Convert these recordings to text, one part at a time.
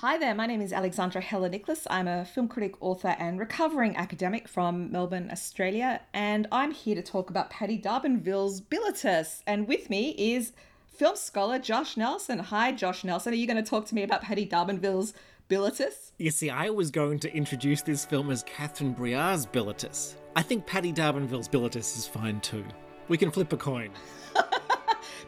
Hi there, my name is Alexandra Heller Nicholas. I'm a film critic, author, and recovering academic from Melbourne, Australia, and I'm here to talk about Patti D'Arbanville's Bilitis. And with me is film scholar Josh Nelson. Hi, Josh Nelson. Are you going to talk to me about Patti D'Arbanville's Bilitis? You see, I was going to introduce this film as Catherine Breillat's Bilitis. I think Patti D'Arbanville's Bilitis is fine too. We can flip a coin.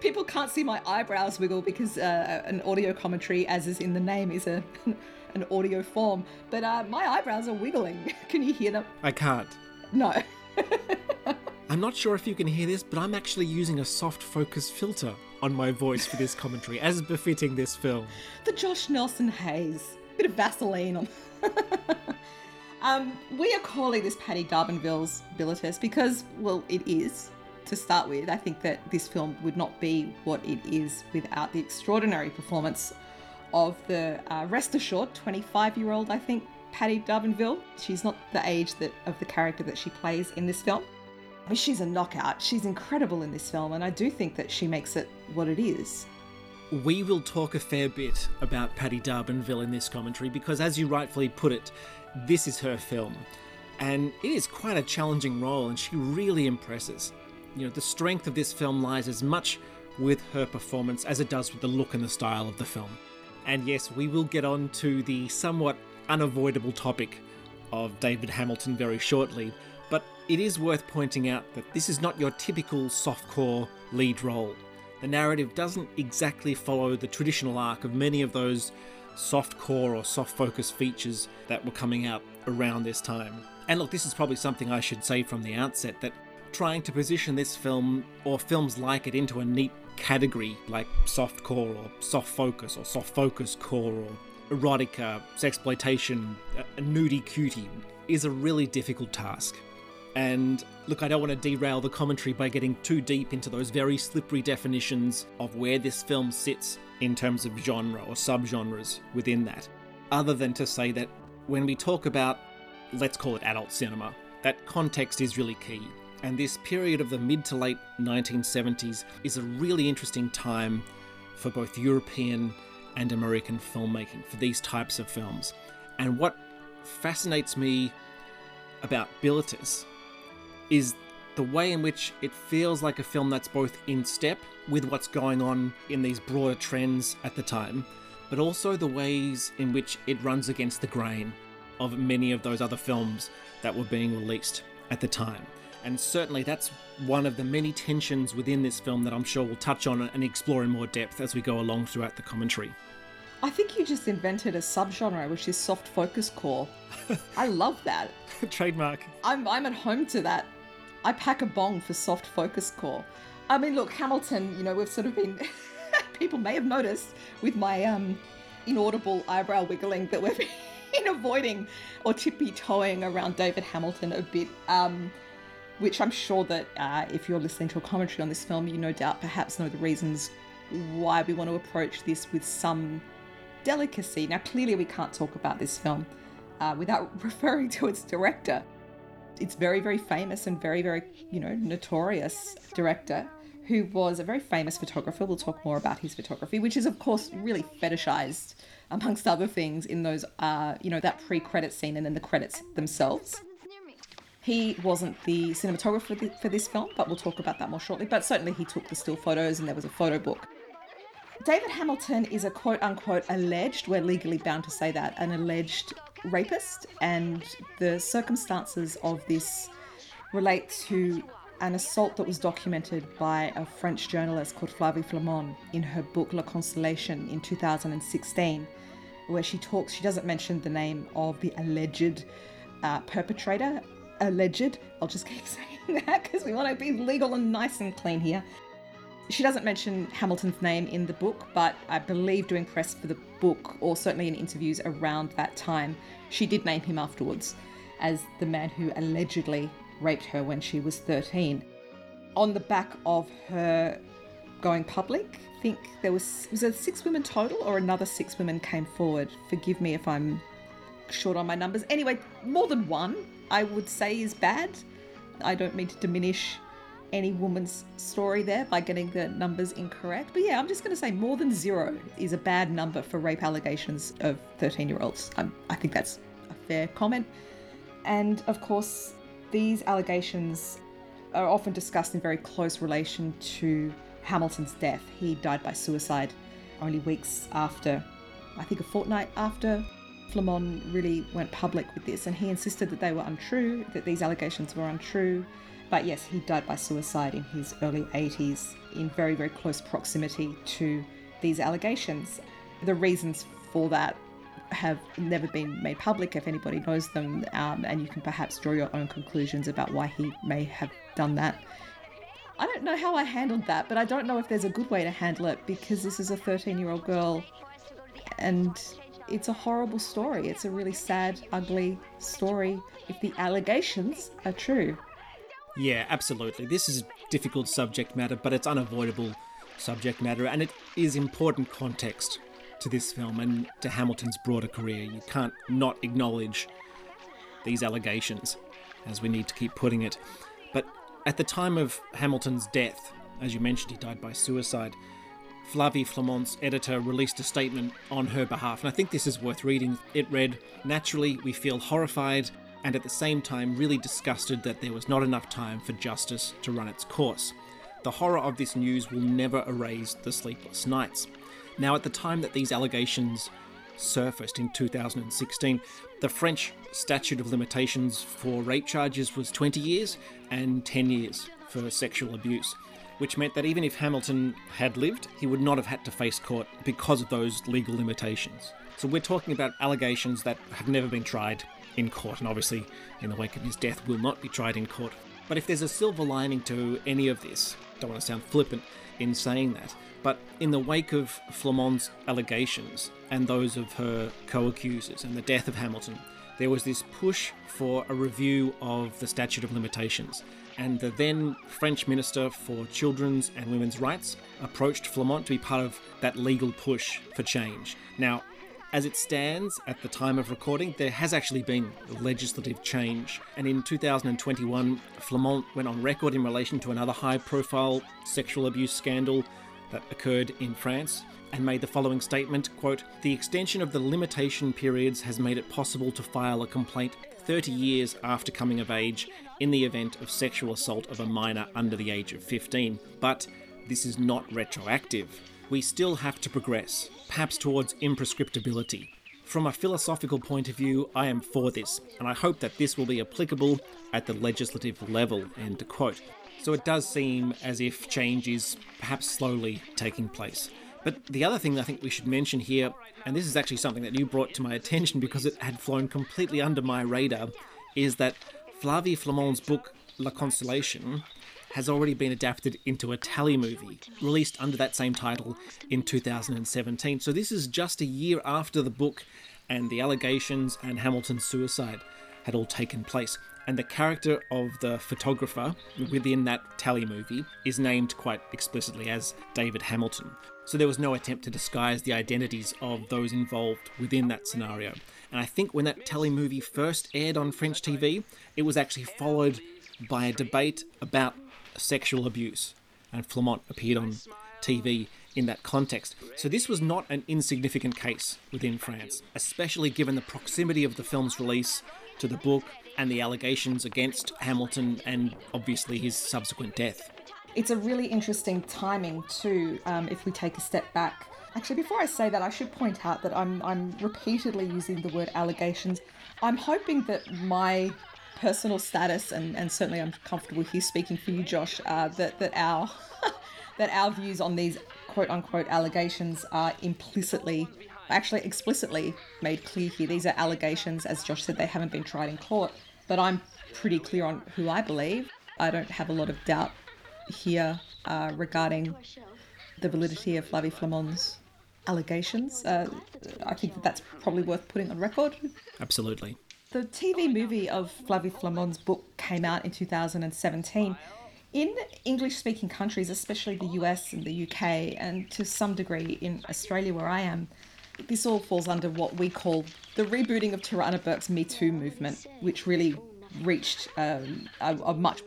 People can't see my eyebrows wiggle because uh, an audio commentary, as is in the name, is a an audio form. But uh, my eyebrows are wiggling. Can you hear them? I can't. No. I'm not sure if you can hear this, but I'm actually using a soft focus filter on my voice for this commentary, as befitting this film. The Josh Nelson haze. Bit of Vaseline on. um, we are calling this Patti D'Arbanville's Bilitis because, well, it is to start with. I think that this film would not be what it is without the extraordinary performance of the uh, rest assured 25 year old, I think, Patti D'Arbanville. She's not the age that of the character that she plays in this film. I mean, she's a knockout. She's incredible in this film, and I do think that she makes it what it is. We will talk a fair bit about Patti D'Arbanville in this commentary because, as you rightfully put it, this is her film. And it is quite a challenging role, and she really impresses you know, the strength of this film lies as much with her performance as it does with the look and the style of the film. And yes, we will get on to the somewhat unavoidable topic of David Hamilton very shortly, but it is worth pointing out that this is not your typical softcore lead role. The narrative doesn't exactly follow the traditional arc of many of those softcore or soft focus features that were coming out around this time. And look, this is probably something I should say from the outset that trying to position this film or films like it into a neat category like soft core or soft focus or soft focus core or erotica, uh, sexploitation, uh, a nudie cutie is a really difficult task. And look, I don't want to derail the commentary by getting too deep into those very slippery definitions of where this film sits in terms of genre or subgenres within that, other than to say that when we talk about, let's call it adult cinema, that context is really key. And this period of the mid to late 1970s is a really interesting time for both European and American filmmaking for these types of films. And what fascinates me about Bilitis is the way in which it feels like a film that's both in step with what's going on in these broader trends at the time, but also the ways in which it runs against the grain of many of those other films that were being released at the time. And certainly that's one of the many tensions within this film that I'm sure we'll touch on and explore in more depth as we go along throughout the commentary. I think you just invented a subgenre, which is soft focus core. I love that. Trademark. I'm, I'm at home to that. I pack a bong for soft focus core. I mean, look, Hamilton, you know, we've sort of been, people may have noticed with my um, inaudible eyebrow wiggling that we've been avoiding or tippy toeing around David Hamilton a bit. Um, which I'm sure that uh, if you're listening to a commentary on this film, you no doubt perhaps know the reasons why we want to approach this with some delicacy. Now, clearly, we can't talk about this film uh, without referring to its director. It's very, very famous and very, very, you know, notorious director who was a very famous photographer. We'll talk more about his photography, which is, of course, really fetishized, amongst other things, in those, uh, you know, that pre-credit scene and then the credits themselves. He wasn't the cinematographer for this film, but we'll talk about that more shortly. But certainly he took the still photos and there was a photo book. David Hamilton is a quote unquote alleged, we're legally bound to say that, an alleged rapist, and the circumstances of this relate to an assault that was documented by a French journalist called Flavie Flament in her book La Constellation in 2016, where she talks, she doesn't mention the name of the alleged uh, perpetrator, alleged. I'll just keep saying that because we want to be legal and nice and clean here. She doesn't mention Hamilton's name in the book, but I believe doing press for the book, or certainly in interviews around that time, she did name him afterwards as the man who allegedly raped her when she was 13. On the back of her going public, I think there was was it six women total, or another six women came forward. Forgive me if I'm short on my numbers. Anyway, more than one I would say is bad. I don't mean to diminish any woman's story there by getting the numbers incorrect. But yeah, I'm just going to say more than zero is a bad number for rape allegations of 13 year olds. I think that's a fair comment. And of course, these allegations are often discussed in very close relation to Hamilton's death. He died by suicide only weeks after, I think a fortnight after Flament really went public with this, and he insisted that they were untrue, that these allegations were untrue. But yes, he died by suicide in his early 80s in very, very close proximity to these allegations. The reasons for that have never been made public if anybody knows them, um, and you can perhaps draw your own conclusions about why he may have done that. I don't know how I handled that, but I don't know if there's a good way to handle it because this is a 13 year old girl and it's a horrible story. It's a really sad, ugly story if the allegations are true. Yeah, absolutely. This is a difficult subject matter, but it's unavoidable subject matter, and it is important context to this film and to Hamilton's broader career. You can't not acknowledge these allegations, as we need to keep putting it. But at the time of Hamilton's death, as you mentioned, he died by suicide. Flavie Flament's editor released a statement on her behalf, and I think this is worth reading. It read Naturally, we feel horrified and at the same time really disgusted that there was not enough time for justice to run its course. The horror of this news will never erase the sleepless nights. Now, at the time that these allegations surfaced in 2016, the French statute of limitations for rape charges was 20 years and 10 years for sexual abuse which meant that even if Hamilton had lived, he would not have had to face court because of those legal limitations. So we're talking about allegations that have never been tried in court, and obviously, in the wake of his death, will not be tried in court. But if there's a silver lining to any of this, don't want to sound flippant in saying that, but in the wake of Flament's allegations and those of her co accusers and the death of Hamilton, there was this push for a review of the statute of limitations and the then French Minister for Children's and Women's Rights approached Flament to be part of that legal push for change. Now, as it stands at the time of recording, there has actually been legislative change, and in 2021, Flament went on record in relation to another high profile sexual abuse scandal that occurred in France and made the following statement quote the extension of the limitation periods has made it possible to file a complaint 30 years after coming of age in the event of sexual assault of a minor under the age of 15. But this is not retroactive. We still have to progress, perhaps towards imprescriptibility. From a philosophical point of view, I am for this, and I hope that this will be applicable at the legislative level. End quote. So it does seem as if change is perhaps slowly taking place. But the other thing I think we should mention here, and this is actually something that you brought to my attention because it had flown completely under my radar, is that Flavie Flament's book La Constellation has already been adapted into a telly movie, released under that same title in 2017. So this is just a year after the book and the allegations and Hamilton's suicide had all taken place. And the character of the photographer within that telly movie is named quite explicitly as David Hamilton. So there was no attempt to disguise the identities of those involved within that scenario. And I think when that telly movie first aired on French TV, it was actually followed by a debate about sexual abuse. And Flament appeared on TV in that context. So this was not an insignificant case within France, especially given the proximity of the film's release to the book and the allegations against Hamilton and obviously his subsequent death. It's a really interesting timing, too, um, if we take a step back Actually, before I say that, I should point out that I'm, I'm repeatedly using the word allegations. I'm hoping that my personal status, and, and certainly I'm comfortable here speaking for you, Josh, uh, that, that our that our views on these quote unquote allegations are implicitly, actually explicitly made clear here. These are allegations, as Josh said, they haven't been tried in court, but I'm pretty clear on who I believe. I don't have a lot of doubt here uh, regarding the validity of Flavie Flament's allegations. Uh, I think that that's probably worth putting on record. Absolutely. The TV movie of Flavie Flament's book came out in 2017. In English speaking countries, especially the US and the UK, and to some degree in Australia, where I am, this all falls under what we call the rebooting of Tarana Burke's Me Too movement, which really reached um, a, a much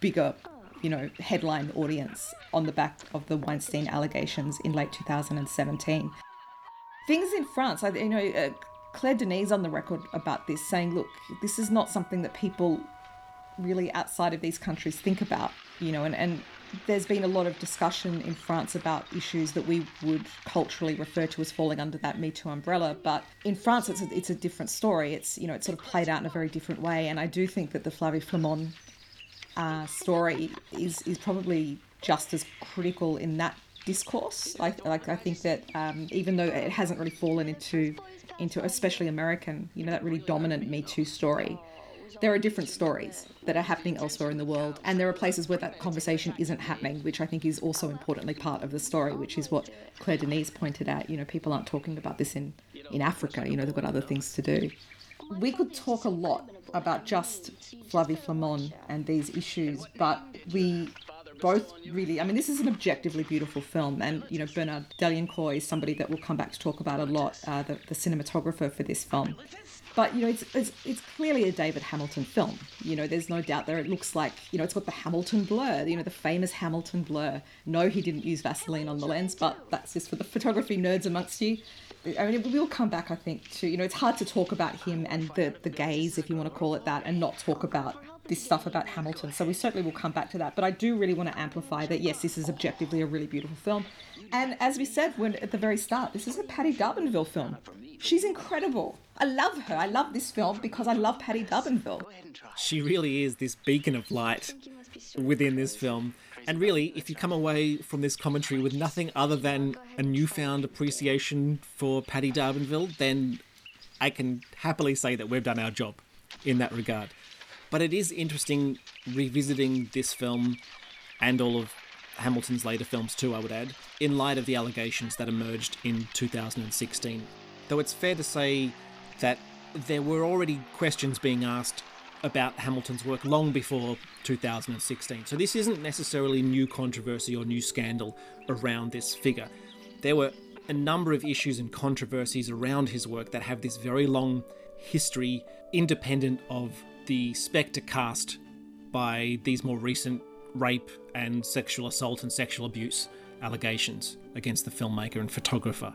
bigger you know, headline audience on the back of the Weinstein allegations in late 2017. Things in France, you know, uh, Claire Denis on the record about this, saying, look, this is not something that people really outside of these countries think about, you know, and, and there's been a lot of discussion in France about issues that we would culturally refer to as falling under that Me Too umbrella. But in France, it's a, it's a different story. It's you know it's sort of played out in a very different way. And I do think that the Flavie Flament uh, story is is probably just as critical in that discourse. Like like I think that um, even though it hasn't really fallen into into especially American, you know, that really dominant Me Too story there are different stories that are happening elsewhere in the world, and there are places where that conversation isn't happening, which I think is also importantly part of the story, which is what Claire Denis pointed out. You know, people aren't talking about this in, in Africa, you know, they've got other things to do. We could talk a lot about just Flavie Flament and these issues, but we both really, I mean, this is an objectively beautiful film, and you know, Bernard Daillencourt is somebody that we'll come back to talk about a lot, uh, the, the cinematographer for this film. But you know, it's, it's it's clearly a David Hamilton film. You know, there's no doubt there. It looks like you know, it's got the Hamilton blur. You know, the famous Hamilton blur. No, he didn't use Vaseline on the lens, but that's just for the photography nerds amongst you. I mean, we'll come back, I think, to you know, it's hard to talk about him and the the gaze, if you want to call it that, and not talk about this stuff about Hamilton. So we certainly will come back to that. But I do really want to amplify that. Yes, this is objectively a really beautiful film, and as we said when at the very start, this is a Patti D'Arbanville film. She's incredible. I love her. I love this film because I love Patti D'Arbanville. She really is this beacon of light within this film. And really, if you come away from this commentary with nothing other than a newfound appreciation for Patti D'Arbanville, then I can happily say that we've done our job in that regard. But it is interesting revisiting this film and all of Hamilton's later films too, I would add, in light of the allegations that emerged in 2016. Though it's fair to say that there were already questions being asked about Hamilton's work long before 2016. So this isn't necessarily new controversy or new scandal around this figure. There were a number of issues and controversies around his work that have this very long history independent of the spectre cast by these more recent rape and sexual assault and sexual abuse allegations against the filmmaker and photographer.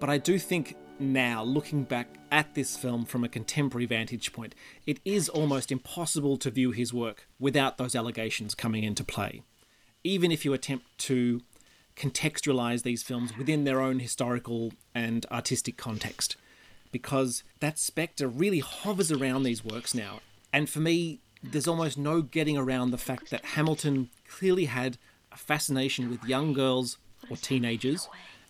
But I do think now, looking back at this film from a contemporary vantage point, it is almost impossible to view his work without those allegations coming into play. Even if you attempt to contextualize these films within their own historical and artistic context, because that spectre really hovers around these works now. And for me, there's almost no getting around the fact that Hamilton clearly had a fascination with young girls or teenagers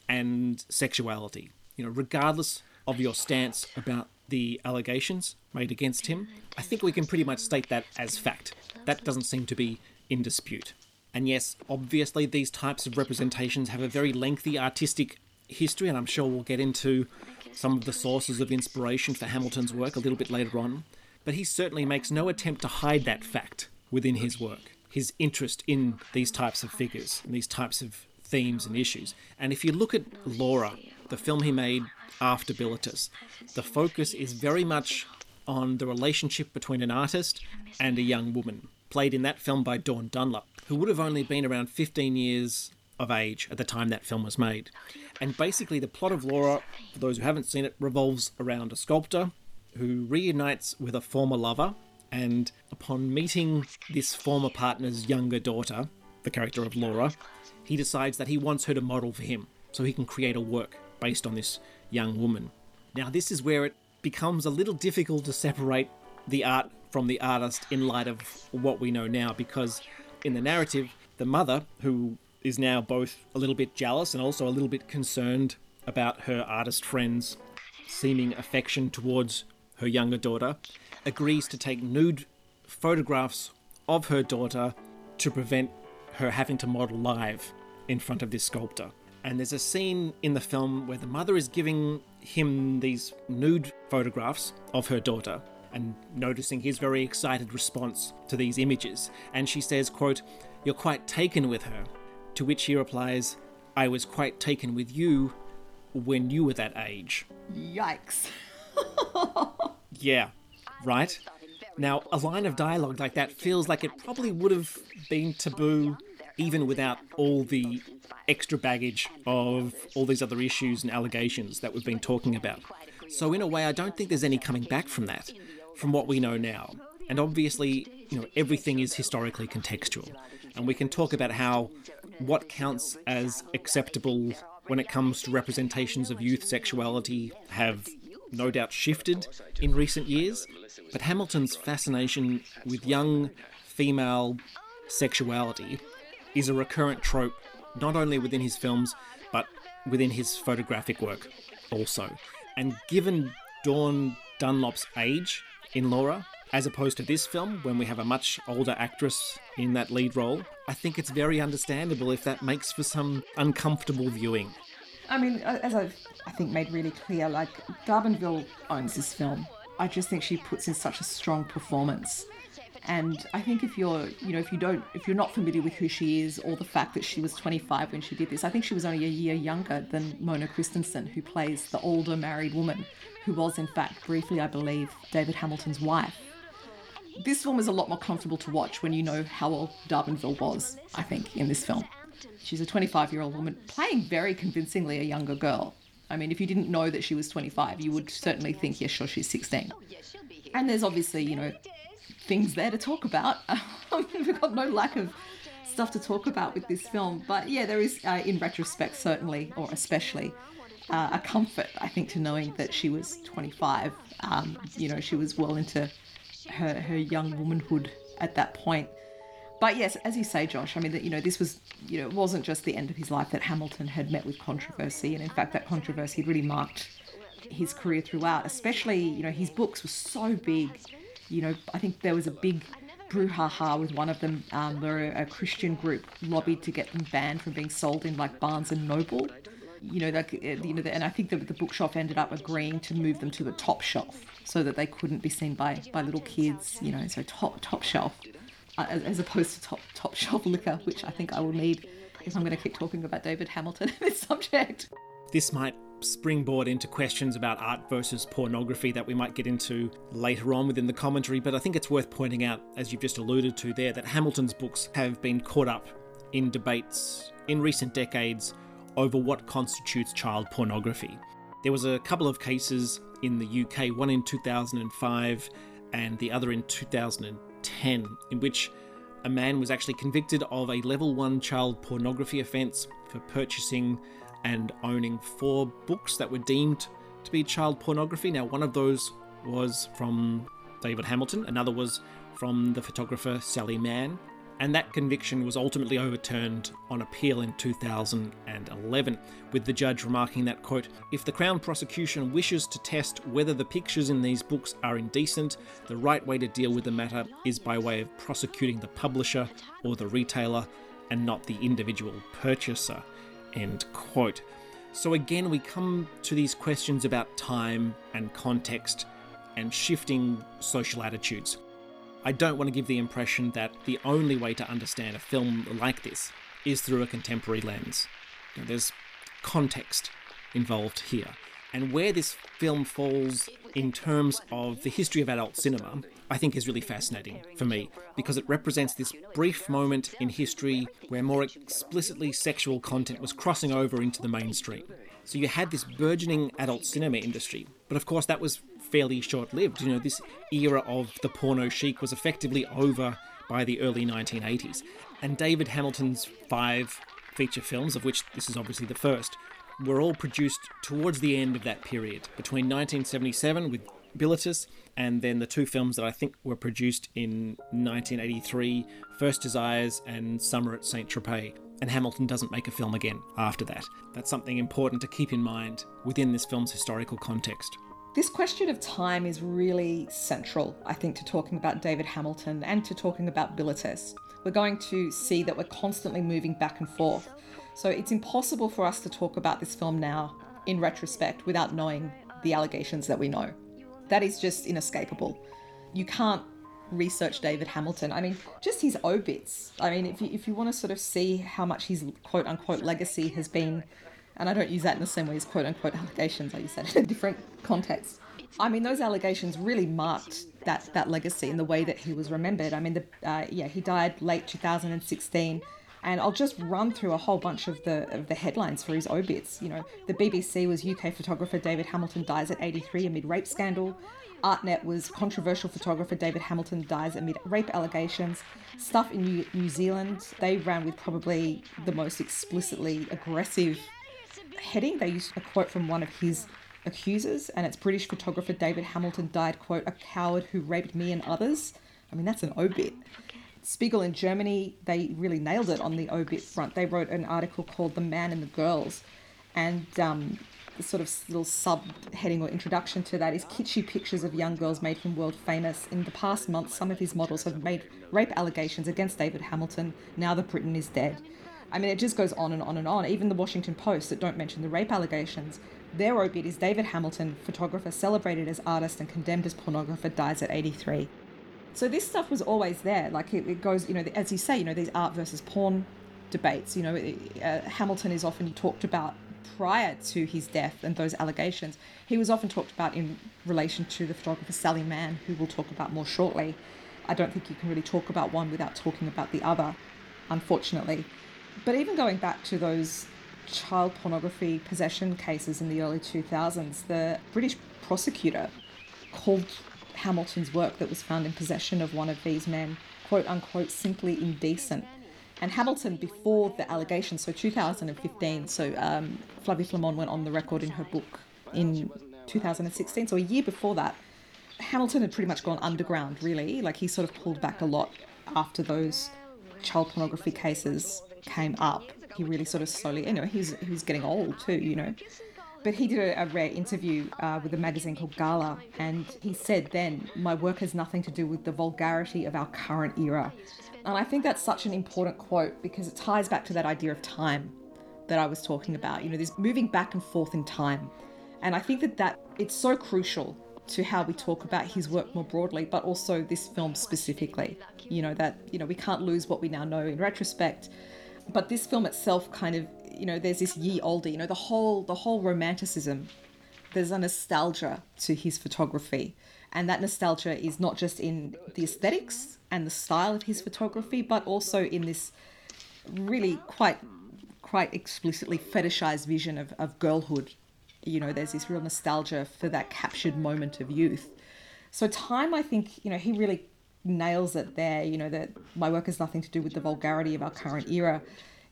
and sexuality you know, regardless of your stance about the allegations made against him, I think we can pretty much state that as fact. That doesn't seem to be in dispute. And yes, obviously, these types of representations have a very lengthy artistic history, and I'm sure we'll get into some of the sources of inspiration for Hamilton's work a little bit later on. But he certainly makes no attempt to hide that fact within his work, his interest in these types of figures and these types of themes and issues. And if you look at Laura, the film he made after Bilitis, the focus is very much on the relationship between an artist and a young woman, played in that film by Dawn Dunlop, who would have only been around 15 years of age at the time that film was made. And basically, the plot of Laura, for those who haven't seen it, revolves around a sculptor who reunites with a former lover. And upon meeting this former partner's younger daughter, the character of Laura, he decides that he wants her to model for him so he can create a work based on this young woman. Now, this is where it becomes a little difficult to separate the art from the artist in light of what we know now, because in the narrative, the mother, who is now both a little bit jealous and also a little bit concerned about her artist friend's seeming affection towards her younger daughter, agrees to take nude photographs of her daughter to prevent her having to model live in front of this sculptor. And there's a scene in the film where the mother is giving him these nude photographs of her daughter and noticing his very excited response to these images. And she says, quote, You're quite taken with her. To which he replies, I was quite taken with you when you were that age. Yikes. yeah, right? Now, a line of dialogue like that feels like it probably would have been taboo even without all the extra baggage of all these other issues and allegations that we've been talking about. So, in a way, I don't think there's any coming back from that, from what we know now. And obviously, you know, everything is historically contextual. And we can talk about how what counts as acceptable when it comes to representations of youth sexuality have no doubt shifted in recent years. But Hamilton's fascination with young female sexuality is a recurrent trope, not only within his films, but within his photographic work also. And given Dawn Dunlop's age in Laura, as opposed to this film, when we have a much older actress in that lead role, I think it's very understandable if that makes for some uncomfortable viewing. I mean, as I've, I think, made really clear, like, D'Arbanville owns this film. I just think she puts in such a strong performance. And I think if you're, you know, if you don't, if you're not familiar with who she is or the fact that she was 25 when she did this, I think she was only a year younger than Mona Kristensen, who plays the older married woman, who was, in fact, briefly, I believe, David Hamilton's wife this film is a lot more comfortable to watch when you know how old D'Arbanville was, I think, in this film. She's a 25 year old woman playing very convincingly a younger girl. I mean, if you didn't know that she was 25, you would certainly think, yeah, sure, she's 16. And there's obviously, you know, things there to talk about. We've got no lack of stuff to talk about with this film. But yeah, there is, uh, in retrospect, certainly, or especially, uh, a comfort, I think, to knowing that she was 25. Um, you know, she was well into her her young womanhood at that point. But yes, as you say, Josh, I mean that you know this was you know it wasn't just the end of his life that Hamilton had met with controversy, and in fact that controversy had really marked his career throughout. Especially you know his books were so big. You know I think there was a big brouhaha with one of them um, where a Christian group lobbied to get them banned from being sold in like Barnes and Noble you know, like, uh, you know, and I think that the bookshelf ended up agreeing to move them to the top shelf so that they couldn't be seen by by little kids, you know, so top top shelf Uh, as, as, opposed to top top shelf liquor, which I think I will need if I'm going to keep talking about David Hamilton in this subject. This might springboard into questions about art versus pornography that we might get into later on within the commentary, but I think it's worth pointing out, as you've just alluded to there, that Hamilton's books have been caught up in debates in recent decades over what constitutes child pornography. There was a couple of cases in the UK, one in 2005 and the other in 2010, in which a man was actually convicted of a level 1 child pornography offence for purchasing and owning four books that were deemed to be child pornography. Now, one of those was from David Hamilton, another was from the photographer Sally Mann, and that conviction was ultimately overturned on appeal in 2011, with the judge remarking that, quote, if the Crown prosecution wishes to test whether the pictures in these books are indecent, the right way to deal with the matter is by way of prosecuting the publisher or the retailer and not the individual purchaser, end quote. So again, we come to these questions about time and context and shifting social attitudes. I don't want to give the impression that the only way to understand a film like this is through a contemporary lens. There's context involved here. And where this film falls in terms of the history of adult cinema, I think is really fascinating for me because it represents this brief moment in history where more explicitly sexual content was crossing over into the mainstream. So you had this burgeoning adult cinema industry, but of course that was fairly short lived. You know, this era of the porno chic was effectively over by the early 1980s. And David Hamilton's five feature films, of which this is obviously the first, were all produced towards the end of that period, between 1977 with Bilitis and then the two films that I think were produced in 1983 First Desires and Summer at Saint Tropez. And Hamilton doesn't make a film again after that. That's something important to keep in mind within this film's historical context. This question of time is really central, I think, to talking about David Hamilton and to talking about Bilitis. We're going to see that we're constantly moving back and forth. So it's impossible for us to talk about this film now, in retrospect, without knowing the allegations that we know. That is just inescapable. You can't research David Hamilton. I mean, just his obits. I mean, if you, if you want to sort of see how much his quote unquote legacy has been and I don't use that in the same way as quote unquote allegations, I use that in a different context. I mean, those allegations really marked that that legacy in the way that he was remembered. I mean, the uh, yeah, he died late 2016. And I'll just run through a whole bunch of the of the headlines for his obits. You know, the BBC was UK photographer David Hamilton dies at 83 amid rape scandal. Artnet was controversial photographer David Hamilton dies amid rape allegations. Stuff in New, New Zealand, they ran with probably the most explicitly aggressive heading. They used a quote from one of his accusers, and it's British photographer David Hamilton died, quote, a coward who raped me and others. I mean, that's an obit. Spiegel in Germany, they really nailed it on the obit front. They wrote an article called The Man and the Girls, and um, the sort of little subheading or introduction to that is kitschy pictures of young girls made him world famous. In the past month, some of his models have made rape allegations against David Hamilton now that Britain is dead. I mean, it just goes on and on and on. Even the Washington Post, that don't mention the rape allegations, their obit is David Hamilton, photographer celebrated as artist and condemned as pornographer, dies at 83. So this stuff was always there. Like it, it goes, you know, as you say, you know, these art versus porn debates. You know, uh, Hamilton is often talked about prior to his death and those allegations. He was often talked about in relation to the photographer Sally Mann, who we'll talk about more shortly. I don't think you can really talk about one without talking about the other, unfortunately. But even going back to those child pornography possession cases in the early 2000s, the British prosecutor called Hamilton's work that was found in possession of one of these men, quote unquote, simply indecent. And Hamilton, before the allegation, so 2015, so um, Flavie Flament went on the record in her book in 2016, so a year before that, Hamilton had pretty much gone underground, really. Like he sort of pulled back a lot after those child pornography cases came up. He really sort of slowly, you know, he's he's getting old too, you know. But he did a, a rare interview uh, with a magazine called Gala, and he said then, "My work has nothing to do with the vulgarity of our current era." And I think that's such an important quote because it ties back to that idea of time that I was talking about. You know, this moving back and forth in time, and I think that that it's so crucial to how we talk about his work more broadly, but also this film specifically. You know that you know we can't lose what we now know in retrospect, but this film itself kind of you know there's this ye olde you know the whole the whole romanticism there's a nostalgia to his photography. And that nostalgia is not just in the aesthetics and the style of his photography but also in this really quite quite explicitly fetishized vision of, of girlhood. You know there's this real nostalgia for that captured moment of youth. So time i think you know he really nails it there you know that my work has nothing to do with the vulgarity of our current era.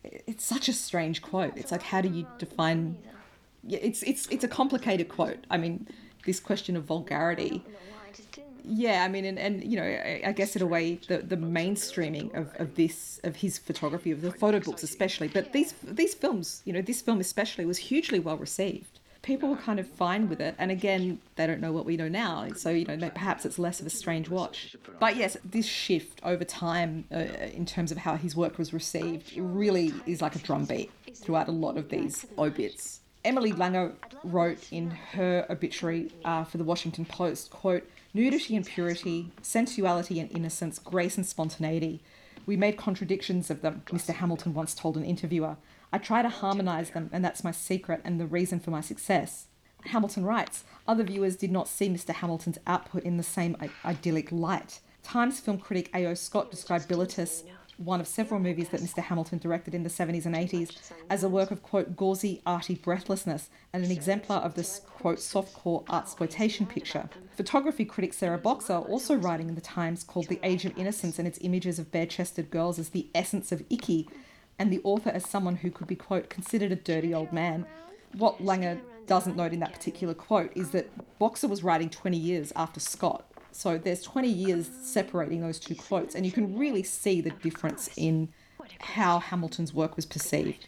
It's such a strange quote. It's like how do you define Yeah, it's it's it's a complicated quote. I mean this question of vulgarity. Yeah i mean and, and you know I, I guess in a way the, the mainstreaming of, of this of his photography of the photo books especially but these these films you know this film especially was hugely well received people were kind of fine with it. And again, they don't know what we know now. So, you know, perhaps it's less of a strange watch. But yes, this shift over time uh, in terms of how his work was received really is like a drumbeat throughout a lot of these obits. Emily Langer wrote in her obituary uh, for the Washington Post, quote, nudity and purity, sensuality and innocence, grace and spontaneity. We made contradictions of them, Mr. Hamilton once told an interviewer. I try to harmonize them, and that's my secret and the reason for my success. Hamilton writes Other viewers did not see Mr. Hamilton's output in the same idyllic light. Times film critic A.O. Scott described Bilitis, one of several movies that Mr. Hamilton directed in the 70s and 80s, as a work of, quote, gauzy, arty breathlessness and an exemplar of this, quote, softcore art exploitation picture. Photography critic Sarah Boxer, also writing in the Times, called The Age of Innocence and its images of bare chested girls as the essence of icky and the author as someone who could be, quote, considered a dirty old man. What Langer doesn't note in that particular quote is that Boxer was writing 20 years after Scott. So there's 20 years separating those two quotes, and you can really see the difference in how Hamilton's work was perceived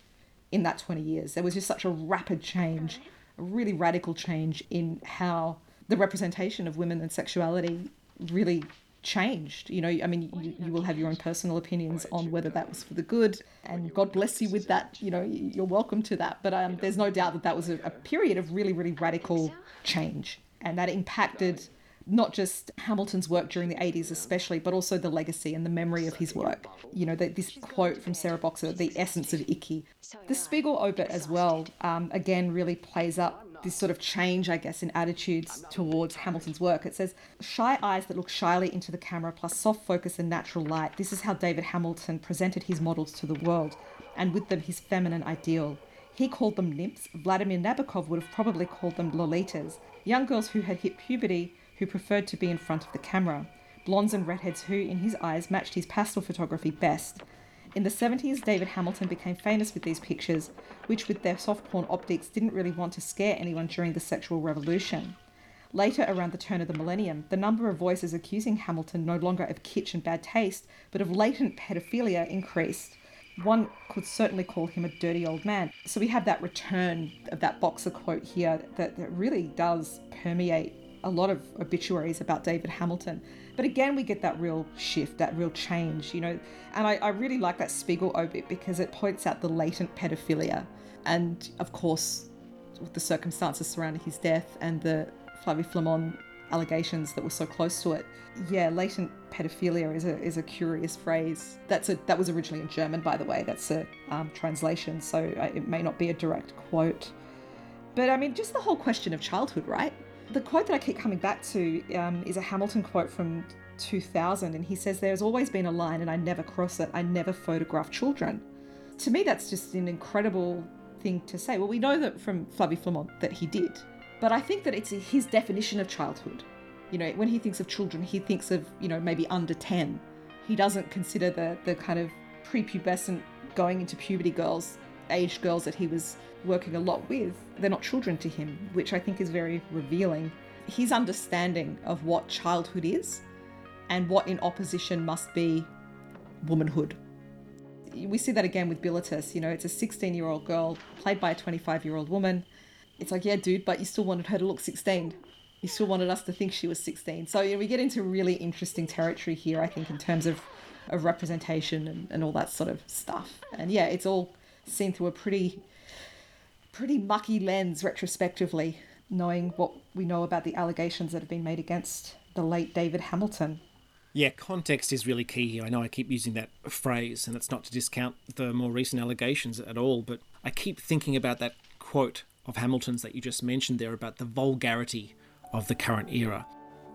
in that 20 years. There was just such a rapid change, a really radical change in how the representation of women and sexuality really changed. You know, I mean, you, you will have your own personal opinions on whether that was for the good, and God bless you with that. You know, you're welcome to that. But um, there's no doubt that that was a, a period of really, really radical change, and that impacted not just Hamilton's work during the 80s, especially, but also the legacy and the memory of his work. You know, the, this quote from Sarah Boxer, the essence of icky. The Spiegel obit as well, um, again, really plays up this sort of change, I guess, in attitudes towards Hamilton's work. It says, shy eyes that look shyly into the camera, plus soft focus and natural light. This is how David Hamilton presented his models to the world, and with them his feminine ideal. He called them nymphs. Vladimir Nabokov would have probably called them lolitas, young girls who had hit puberty who preferred to be in front of the camera, blondes and redheads who, in his eyes, matched his pastel photography best. In the 70s, David Hamilton became famous with these pictures, which, with their soft porn optics, didn't really want to scare anyone during the sexual revolution. Later, around the turn of the millennium, the number of voices accusing Hamilton no longer of kitsch and bad taste, but of latent pedophilia increased. One could certainly call him a dirty old man. So we have that return of that boxer quote here that, that really does permeate a lot of obituaries about David Hamilton. But again, we get that real shift, that real change, you know. And I, I really like that Spiegel obit because it points out the latent pedophilia. And of course, with the circumstances surrounding his death and the Flavie Flament allegations that were so close to it. Yeah, latent pedophilia is a, is a curious phrase. That's a that was originally in German, by the way. That's a um, translation, so it may not be a direct quote. But I mean, just the whole question of childhood, right? The quote that I keep coming back to um, is a Hamilton quote from 2000, and he says, There's always been a line, and I never cross it. I never photograph children. To me, that's just an incredible thing to say. Well, we know that from Flavie Flament that he did, but I think that it's his definition of childhood. You know, when he thinks of children, he thinks of, you know, maybe under 10. He doesn't consider the, the kind of prepubescent going into puberty girls, aged girls that he was working a lot with, they're not children to him, which I think is very revealing. His understanding of what childhood is and what in opposition must be womanhood. We see that again with Bilitis, you know, it's a 16 year old girl played by a 25 year old woman. It's like, yeah, dude, but you still wanted her to look 16. You still wanted us to think she was 16. So you know, we get into really interesting territory here, I think, in terms of, of representation and, and all that sort of stuff. And yeah, it's all seen through a pretty pretty mucky lens retrospectively, knowing what we know about the allegations that have been made against the late David Hamilton. Yeah, context is really key here. I know I keep using that phrase, and it's not to discount the more recent allegations at all, but I keep thinking about that quote of Hamilton's that you just mentioned there about the vulgarity of the current era,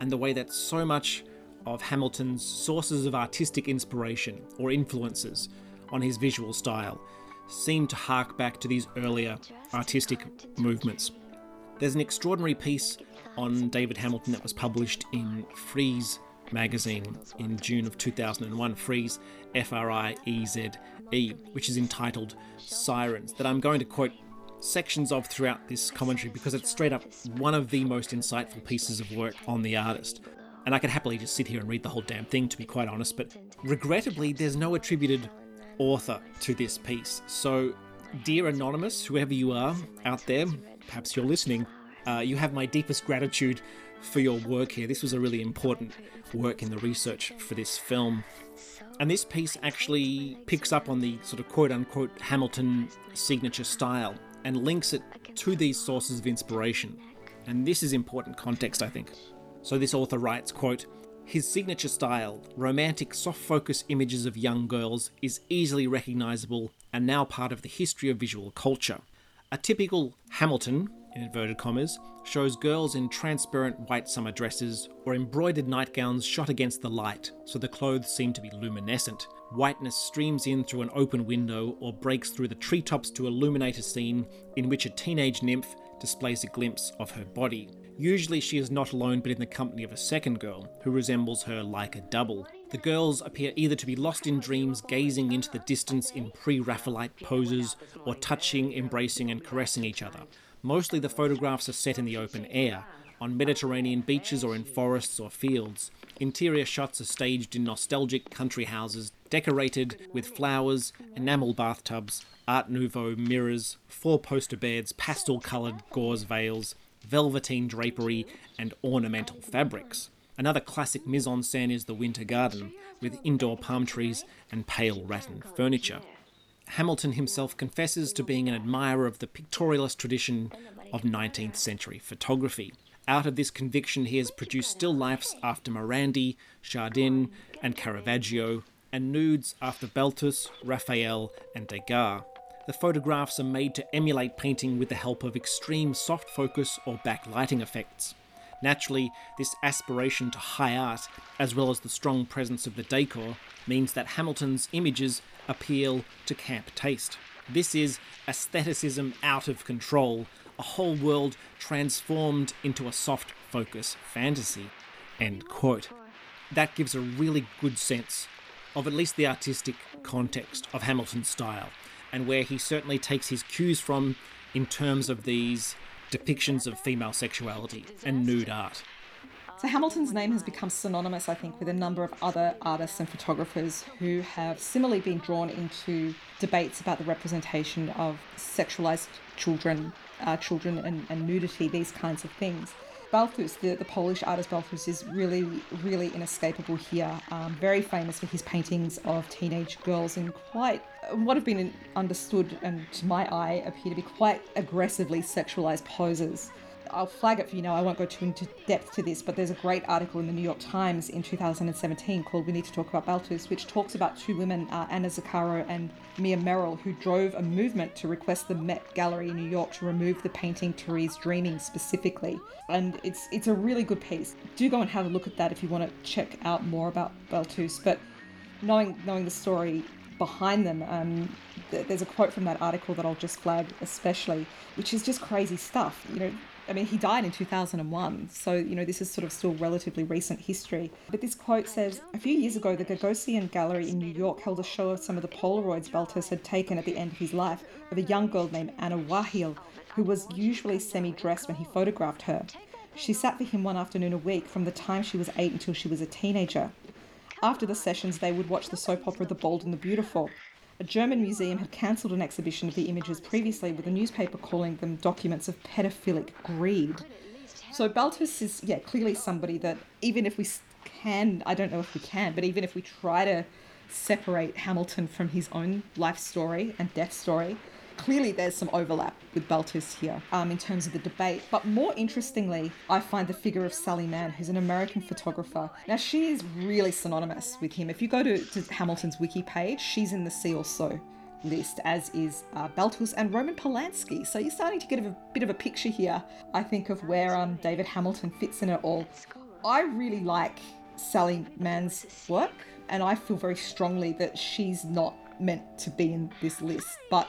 and the way that so much of Hamilton's sources of artistic inspiration or influences on his visual style seem to hark back to these earlier artistic movements. There's an extraordinary piece on David Hamilton that was published in Frieze magazine in June of 2001, Frieze, F R I E Z E, which is entitled Sirens, that I'm going to quote sections of throughout this commentary because it's straight up one of the most insightful pieces of work on the artist. And I could happily just sit here and read the whole damn thing, to be quite honest, but regrettably, there's no attributed author to this piece. So, dear Anonymous, whoever you are out there, perhaps you're listening, uh, you have my deepest gratitude for your work here. This was a really important work in the research for this film. And this piece actually picks up on the sort of quote unquote Hamilton signature style and links it to these sources of inspiration. And this is important context, I think. So this author writes, quote, his signature style, romantic soft focus images of young girls, is easily recognisable and now part of the history of visual culture. A typical Hamilton, in inverted commas, shows girls in transparent white summer dresses or embroidered nightgowns shot against the light, so the clothes seem to be luminescent. Whiteness streams in through an open window or breaks through the treetops to illuminate a scene in which a teenage nymph displays a glimpse of her body. Usually she is not alone but in the company of a second girl, who resembles her like a double. The girls appear either to be lost in dreams, gazing into the distance in pre Raphaelite poses, or touching, embracing, and caressing each other. Mostly the photographs are set in the open air, on Mediterranean beaches or in forests or fields. Interior shots are staged in nostalgic country houses, decorated with flowers, enamel bathtubs, Art Nouveau mirrors, four poster beds, pastel coloured gauze veils, velveteen drapery, and ornamental fabrics. Another classic mise en scène is the Winter Garden, with indoor palm trees and pale rattan furniture. Hamilton himself confesses to being an admirer of the pictorialist tradition of 19th century photography. Out of this conviction, he has produced still lifes after Morandi, Chardin, and Caravaggio, and nudes after Balthus, Raphael, and Degas. The photographs are made to emulate painting with the help of extreme soft focus or backlighting effects. Naturally, this aspiration to high art, as well as the strong presence of the decor, means that Hamilton's images appeal to camp taste. This is aestheticism out of control, a whole world transformed into a soft focus fantasy. End quote. That gives a really good sense of at least the artistic context of Hamilton's style, and where he certainly takes his cues from in terms of these depictions of female sexuality and nude art. So Hamilton's name has become synonymous, I think, with a number of other artists and photographers who have similarly been drawn into debates about the representation of sexualized children, uh, children and, and nudity, these kinds of things. Balthus, the, the Polish artist Balthus, is really, really inescapable here. Um, very famous for his paintings of teenage girls in quite what have been understood and to my eye appear to be quite aggressively sexualized poses. I'll flag it for you now. I won't go too into depth to this, but there's a great article in the New York Times in 2017 called "We Need to Talk About Balthus," which talks about two women, uh, Anna Zaccaro and Mia Merrill, who drove a movement to request the Met Gallery in New York to remove the painting Therese Dreaming specifically. And it's it's a really good piece. Do go and have a look at that if you want to check out more about Balthus. But knowing knowing the story behind them. Um, th- there's a quote from that article that I'll just flag especially, which is just crazy stuff. You know, I mean, he died in 2001, so, you know, this is sort of still relatively recent history. But this quote says A few years ago, the Gagosian Gallery in New York held a show of some of the Polaroids Balthus had taken at the end of his life of a young girl named Anna Wahli, who was usually semi dressed when he photographed her. She sat for him one afternoon a week from the time she was eight until she was a teenager. After the sessions, they would watch the soap opera The Bold and the Beautiful. A German museum had cancelled an exhibition of the images previously, with a newspaper calling them documents of pedophilic greed. So Balthus is, yeah, clearly somebody that even if we can, I don't know if we can, but even if we try to separate Hamilton from his own life story and death story, clearly there's some overlap with Balthus here um, in terms of the debate. But more interestingly, I find the figure of Sally Mann, who's an American photographer. Now, she is really synonymous with him. If you go to, to Hamilton's wiki page, she's in the See Also list, as is uh, Balthus and Roman Polanski. So you're starting to get a bit of a picture here, I think, of where um, David Hamilton fits in it all. I really like Sally Mann's work, and I feel very strongly that she's not meant to be in this list. But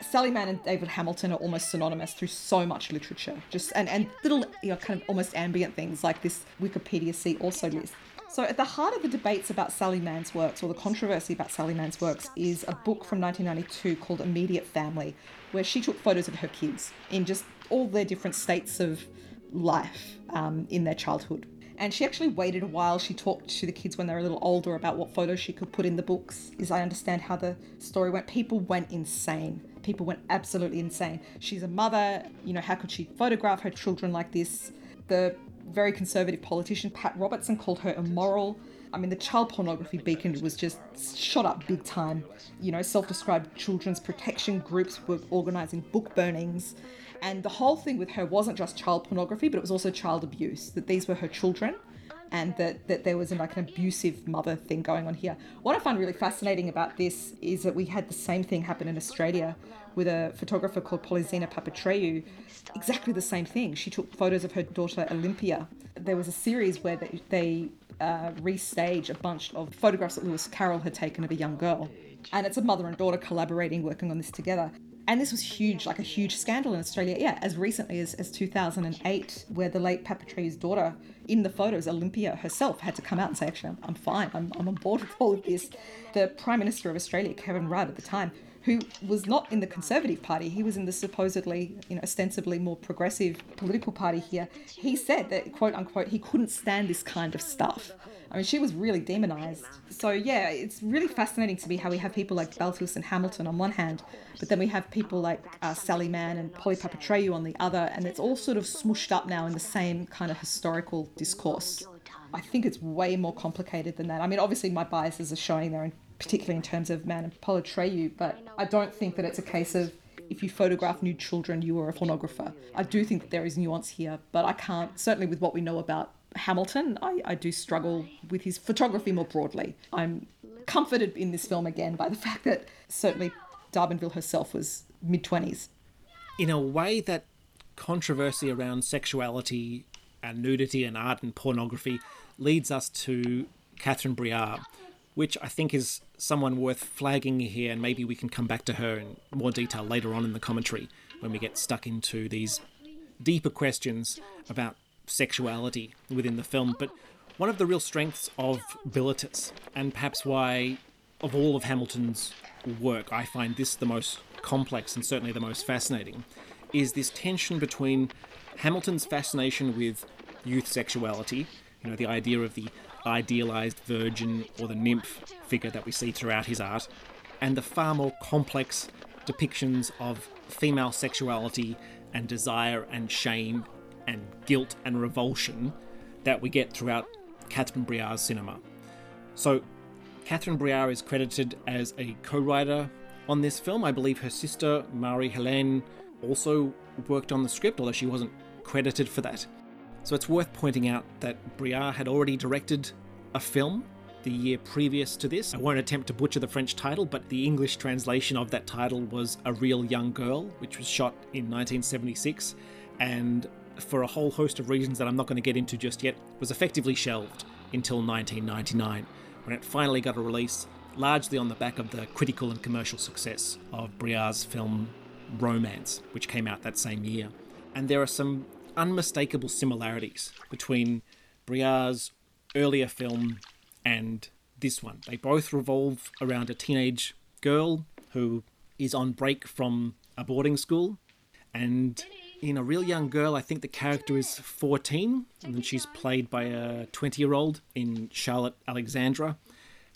Sally Mann and David Hamilton are almost synonymous through so much literature. Just and, and little you know kind of almost ambient things like this Wikipedia See also list. So at the heart of the debates about Sally Mann's works, or the controversy about Sally Mann's works, is a book from 1992 called Immediate Family, where she took photos of her kids in just all their different states of life um, in their childhood. And she actually waited a while. She talked to the kids when they were a little older about what photos she could put in the books. Is I understand how the story went. People went insane. People went absolutely insane. She's a mother. You know, how could she photograph her children like this? The very conservative politician Pat Robertson called her immoral. I mean, the child pornography beacon was just shot up big time. You know, self described children's protection groups were organising book burnings. And the whole thing with her wasn't just child pornography, but it was also child abuse, that these were her children and that, that there was like an abusive mother thing going on here. What I find really fascinating about this is that we had the same thing happen in Australia with a photographer called Polixeni Papapetrou. Exactly the same thing. She took photos of her daughter Olympia. There was a series where they, they uh, restage a bunch of photographs that Lewis Carroll had taken of a young girl. And it's a mother and daughter collaborating, working on this together. And this was huge, like a huge scandal in Australia, yeah, as recently as, as 2008, where the late Papapetrou's daughter, in the photos, Olympia herself, had to come out and say, actually, I'm, I'm fine, I'm, I'm on board with all of this. The Prime Minister of Australia, Kevin Rudd, at the time, who was not in the Conservative Party, he was in the supposedly, you know, ostensibly more progressive political party here. He said that, quote unquote, he couldn't stand this kind of stuff. I mean, she was really demonized. So, yeah, it's really fascinating to me how we have people like Balthus and Hamilton on one hand, but then we have people like uh, Sally Mann and Polly Papapetrou on the other, and it's all sort of smushed up now in the same kind of historical discourse. I think it's way more complicated than that. I mean, obviously, my biases are showing there, particularly in terms of Mann and Politreou, but I don't think that it's a case of if you photograph nude children, you are a pornographer. I do think that there is nuance here, but I can't, certainly with what we know about Hamilton, I, I do struggle with his photography more broadly. I'm comforted in this film again by the fact that certainly D'Arbanville herself was mid 20s. In a way that controversy around sexuality and nudity and art and pornography leads us to Catherine Breillat, which I think is someone worth flagging here, and maybe we can come back to her in more detail later on in the commentary when we get stuck into these deeper questions about sexuality within the film. But one of the real strengths of Bilitis, and perhaps why of all of Hamilton's work, I find this the most complex and certainly the most fascinating, is this tension between Hamilton's fascination with youth sexuality, you know, the idea of the idealized virgin or the nymph figure that we see throughout his art, and the far more complex depictions of female sexuality and desire and shame and guilt and revulsion that we get throughout Catherine Breillat's cinema. So, Catherine Breillat is credited as a co writer on this film. I believe her sister, Marie Helene, also worked on the script, although she wasn't credited for that. So it's worth pointing out that Breillat had already directed a film the year previous to this. I won't attempt to butcher the French title, but the English translation of that title was A Real Young Girl, which was shot in 1976, and for a whole host of reasons that I'm not going to get into just yet, was effectively shelved until 1999, when it finally got a release, largely on the back of the critical and commercial success of Breillat's film Romance, which came out that same year. And there are some unmistakable similarities between Breillat's earlier film and this one. They both revolve around a teenage girl who is on break from a boarding school. And in A Real Young Girl, I think the character is 14, and she's played by a 20 year old in Charlotte Alexandra.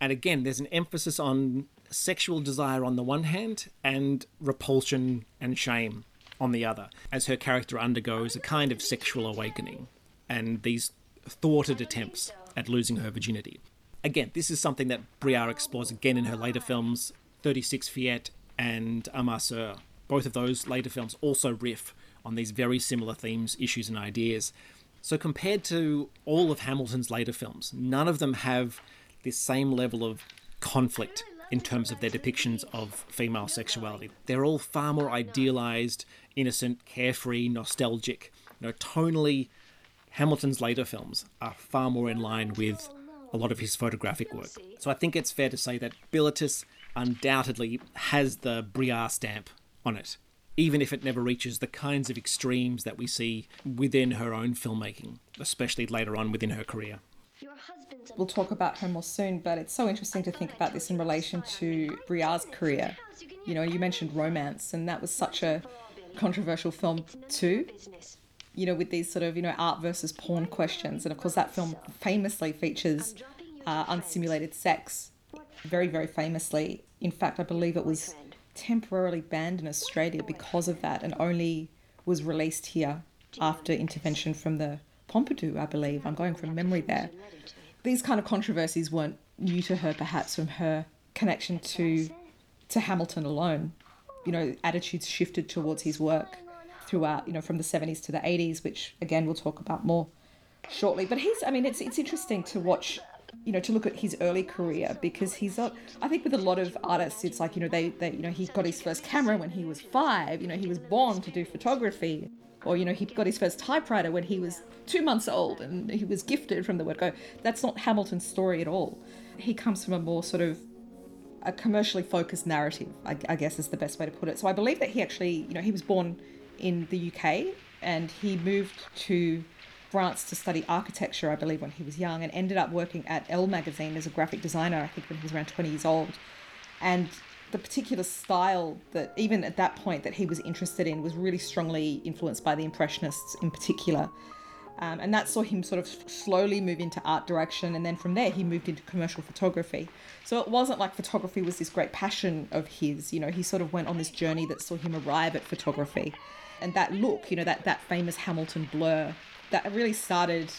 And again, there's an emphasis on sexual desire on the one hand and repulsion and shame on the other, as her character undergoes a kind of sexual awakening and these thwarted attempts at losing her virginity. Again, this is something that Breillat explores again in her later films, 36 Fillette and A Ma Sœur. Both of those later films also riff on these very similar themes, issues, and ideas. So, compared to all of Hamilton's later films, none of them have this same level of conflict in terms of their depictions of female sexuality. They're all far more idealized, innocent, carefree, nostalgic. You know, tonally, Hamilton's later films are far more in line with a lot of his photographic work. So I think it's fair to say that Bilitis undoubtedly has the Breillat stamp on it, even if it never reaches the kinds of extremes that we see within her own filmmaking, especially later on within her career. We'll talk about her more soon, but it's so interesting to think about this in relation to Breillat's career. You know, you mentioned romance, and that was such a controversial film too you know, with these sort of, you know, art versus porn questions. And of course, that film famously features uh, unsimulated sex, very, very famously. In fact, I believe it was temporarily banned in Australia because of that and only was released here after intervention from the Pompidou, I believe. I'm going from memory there. These kind of controversies weren't new to her, perhaps, from her connection to to Hamilton alone. You know, attitudes shifted towards his work throughout, you know, from the 70s to the 80s, which again we'll talk about more shortly. But he's, I mean, it's it's interesting to watch, you know, to look at his early career because he's not. I think with a lot of artists, it's like you know they they you know he got his first camera when he was five. You know, he was born to do photography. Or, you know, he got his first typewriter when he was two months old and he was gifted from the word go. That's not Hamilton's story at all. He comes from a more sort of a commercially focused narrative, I, I, guess is the best way to put it. So I believe that he actually, you know, he was born in the UK and he moved to France to study architecture, I believe, when he was young, and ended up working at Elle magazine as a graphic designer, I think, when he was around 20 years old. And the particular style that, even at that point, that he was interested in was really strongly influenced by the Impressionists in particular. Um, and that saw him sort of slowly move into art direction, and then from there he moved into commercial photography. So it wasn't like photography was this great passion of his. You know, he sort of went on this journey that saw him arrive at photography and that look, you know, that that famous Hamilton blur, that really started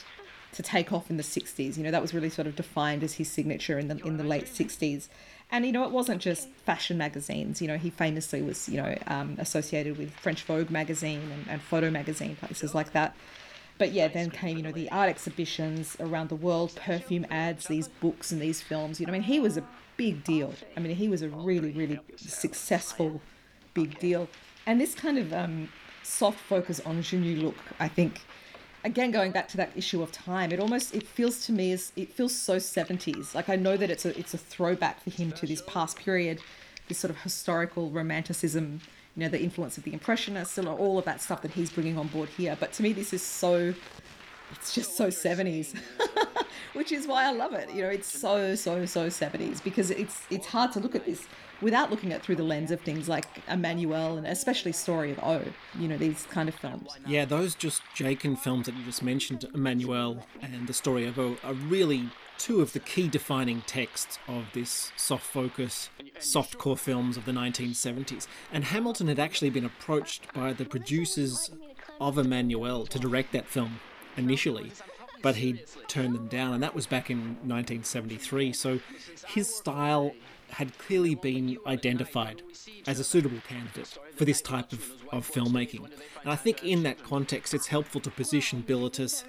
to take off in the 60s. You know, that was really sort of defined as his signature in the in the late 60s. And you know, it wasn't just fashion magazines. You know, he famously was you know um, associated with French Vogue magazine and, and Photo magazine, places like that. but yeah, then came, you know, the art exhibitions around the world, perfume ads, these books and these films. You know, I mean, he was a big deal. I mean, he was a really, really successful big deal. And this kind of um, soft focus on ingenue look, I think, again going back to that issue of time, it almost it feels to me as it feels so 70s. Like I know that it's a it's a throwback for him to this past period, this sort of historical romanticism you know, the influence of the Impressionists and all of that stuff that he's bringing on board here. But to me, this is so, it's just so 70s, which is why I love it. You know, it's so, so, so 70s because it's, it's hard to look at this without looking at through the lens of things like Emmanuelle and especially Story of O, you know, these kind of films. Yeah, those Just Jaeckin films that you just mentioned, Emmanuelle and The Story of O, are really two of the key defining texts of this soft focus, soft core films of the 1970s. And Hamilton had actually been approached by the producers of Emmanuelle to direct that film initially, but he turned them down, and that was back in 1973. So his style had clearly been identified as a suitable candidate for this type of, of filmmaking. And I think in that context, it's helpful to position Bilitis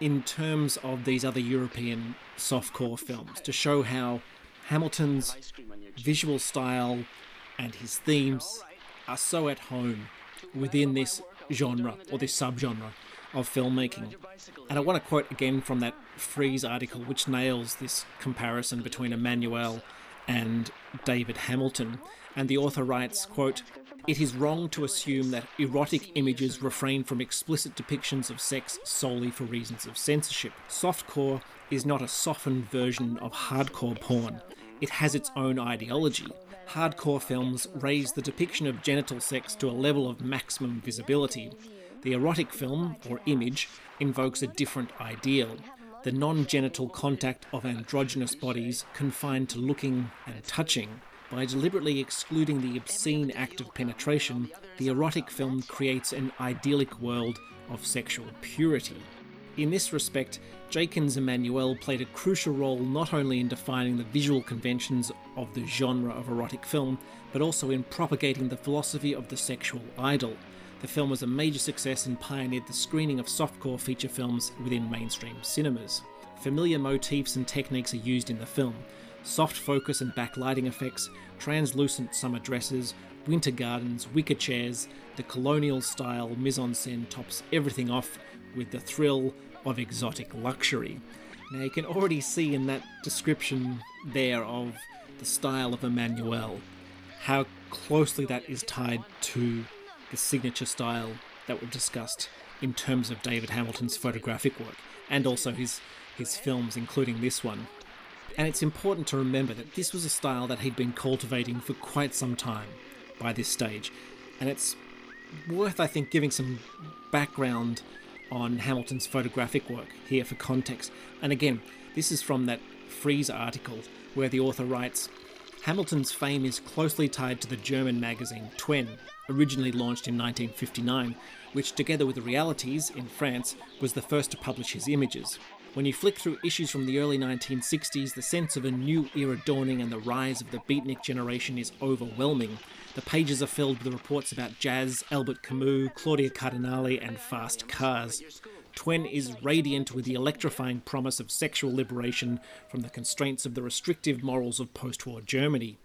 in terms of these other European softcore films to show how Hamilton's visual style and his themes are so at home within this genre or this subgenre of filmmaking. And I want to quote again from that Frieze article, which nails this comparison between Emmanuelle and David Hamilton. And the author writes, quote, it is wrong to assume that erotic images refrain from explicit depictions of sex solely for reasons of censorship. Softcore is not a softened version of hardcore porn. It has its own ideology. Hardcore films raise the depiction of genital sex to a level of maximum visibility. The erotic film, or image, invokes a different ideal. The non genital contact of androgynous bodies confined to looking and touching by deliberately excluding the obscene act of penetration, the erotic film creates an idyllic world of sexual purity. In this respect, Jaeckin's Emmanuelle played a crucial role not only in defining the visual conventions of the genre of erotic film, but also in propagating the philosophy of the sexual idyll. The film was a major success and pioneered the screening of softcore feature films within mainstream cinemas. Familiar motifs and techniques are used in the film, soft focus and backlighting effects, translucent summer dresses, winter gardens, wicker chairs, the colonial style mise en scène tops everything off with the thrill of exotic luxury. Now you can already see in that description there of the style of Emmanuelle how closely that is tied to the signature style that we've discussed in terms of David Hamilton's photographic work and also his his films including this one and it's important to remember that this was a style that he'd been cultivating for quite some time by this stage. And it's worth, I think, giving some background on Hamilton's photographic work here for context. And again, this is from that Frieze article where the author writes Hamilton's fame is closely tied to the German magazine Twen, originally launched in 1959, which, together with Realities in France, was the first to publish his images. When you flick through issues from the early 1960s, the sense of a new era dawning and the rise of the beatnik generation is overwhelming. The pages are filled with reports about jazz, Albert Camus, Claudia Cardinale, and fast cars. Twen is radiant with the electrifying promise of sexual liberation from the constraints of the restrictive morals of post war Germany.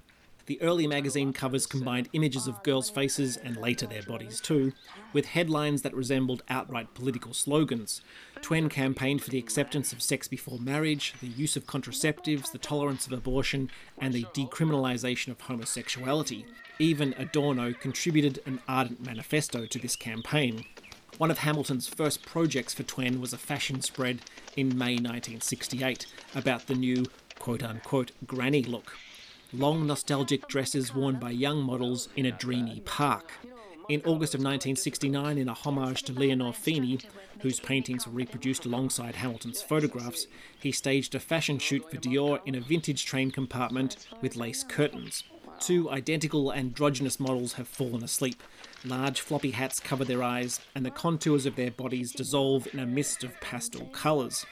The early magazine covers combined images of girls' faces, and later their bodies too, with headlines that resembled outright political slogans. Twen campaigned for the acceptance of sex before marriage, the use of contraceptives, the tolerance of abortion, and the decriminalisation of homosexuality. Even Adorno contributed an ardent manifesto to this campaign. One of Hamilton's first projects for Twen was a fashion spread in May 1968 about the new quote unquote granny look long nostalgic dresses worn by young models in a dreamy park. In August of 1969, in a homage to Leonor Fini, whose paintings were reproduced alongside Hamilton's photographs, he staged a fashion shoot for Dior in a vintage train compartment with lace curtains. Two identical androgynous models have fallen asleep. Large floppy hats cover their eyes, and the contours of their bodies dissolve in a mist of pastel colours.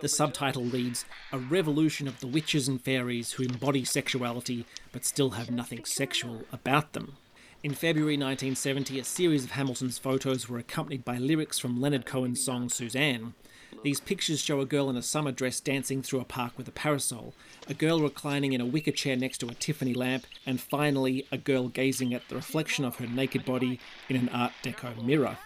The subtitle reads A Revolution of the Witches and Fairies Who Embody Sexuality but Still Have Nothing Sexual About Them. In February 1970, a series of Hamilton's photos were accompanied by lyrics from Leonard Cohen's song Suzanne. These pictures show a girl in a summer dress dancing through a park with a parasol, a girl reclining in a wicker chair next to a Tiffany lamp, and finally, a girl gazing at the reflection of her naked body in an Art Deco mirror.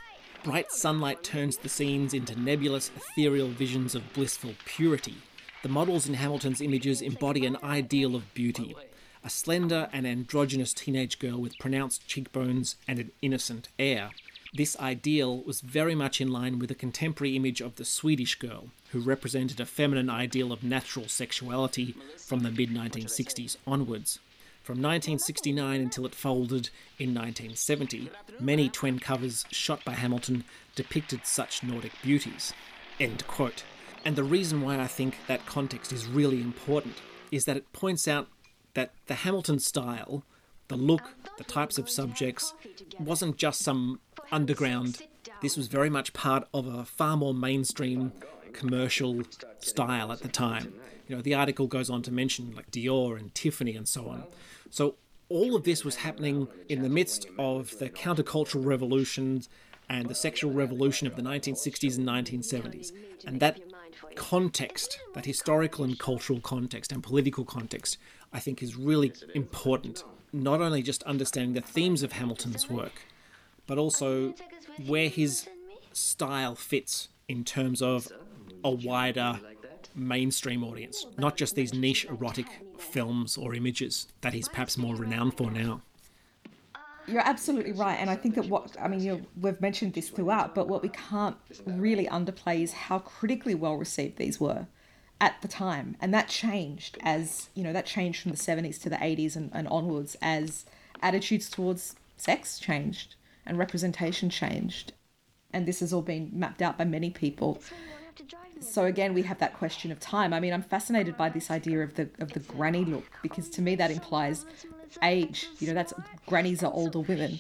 Bright sunlight turns the scenes into nebulous, ethereal visions of blissful purity. The models in Hamilton's images embody an ideal of beauty a slender and androgynous teenage girl with pronounced cheekbones and an innocent air. This ideal was very much in line with a contemporary image of the Swedish girl, who represented a feminine ideal of natural sexuality from the mid 1960s onwards. From 1969 until it folded in 1970, many Twen covers shot by Hamilton depicted such Nordic beauties. End quote. And the reason why I think that context is really important is that it points out that the Hamilton style, the look, the types of subjects, wasn't just some underground. This was very much part of a far more mainstream commercial style at the time. You know, the article goes on to mention like Dior and Tiffany and so on. So all of this was happening in the midst of the countercultural revolutions and the sexual revolution of the 1960s and 1970s. And that context, that historical and cultural context and political context, I think is really important. Not only just understanding the themes of Hamilton's work, but also where his style fits in terms of a wider mainstream audience, not just these niche erotic films or images that he's perhaps more renowned for now. You're absolutely right, and I think that what I mean, we've mentioned this throughout, but what we can't really underplay is how critically well received these were at the time, and that changed as you know that changed from the 70s to the 80s and, and onwards as attitudes towards sex changed and representation changed, and this has all been mapped out by many people so again we have that question of time. I mean i'm fascinated by this idea of the of the granny look because to me that implies age. You know that's grannies are older women.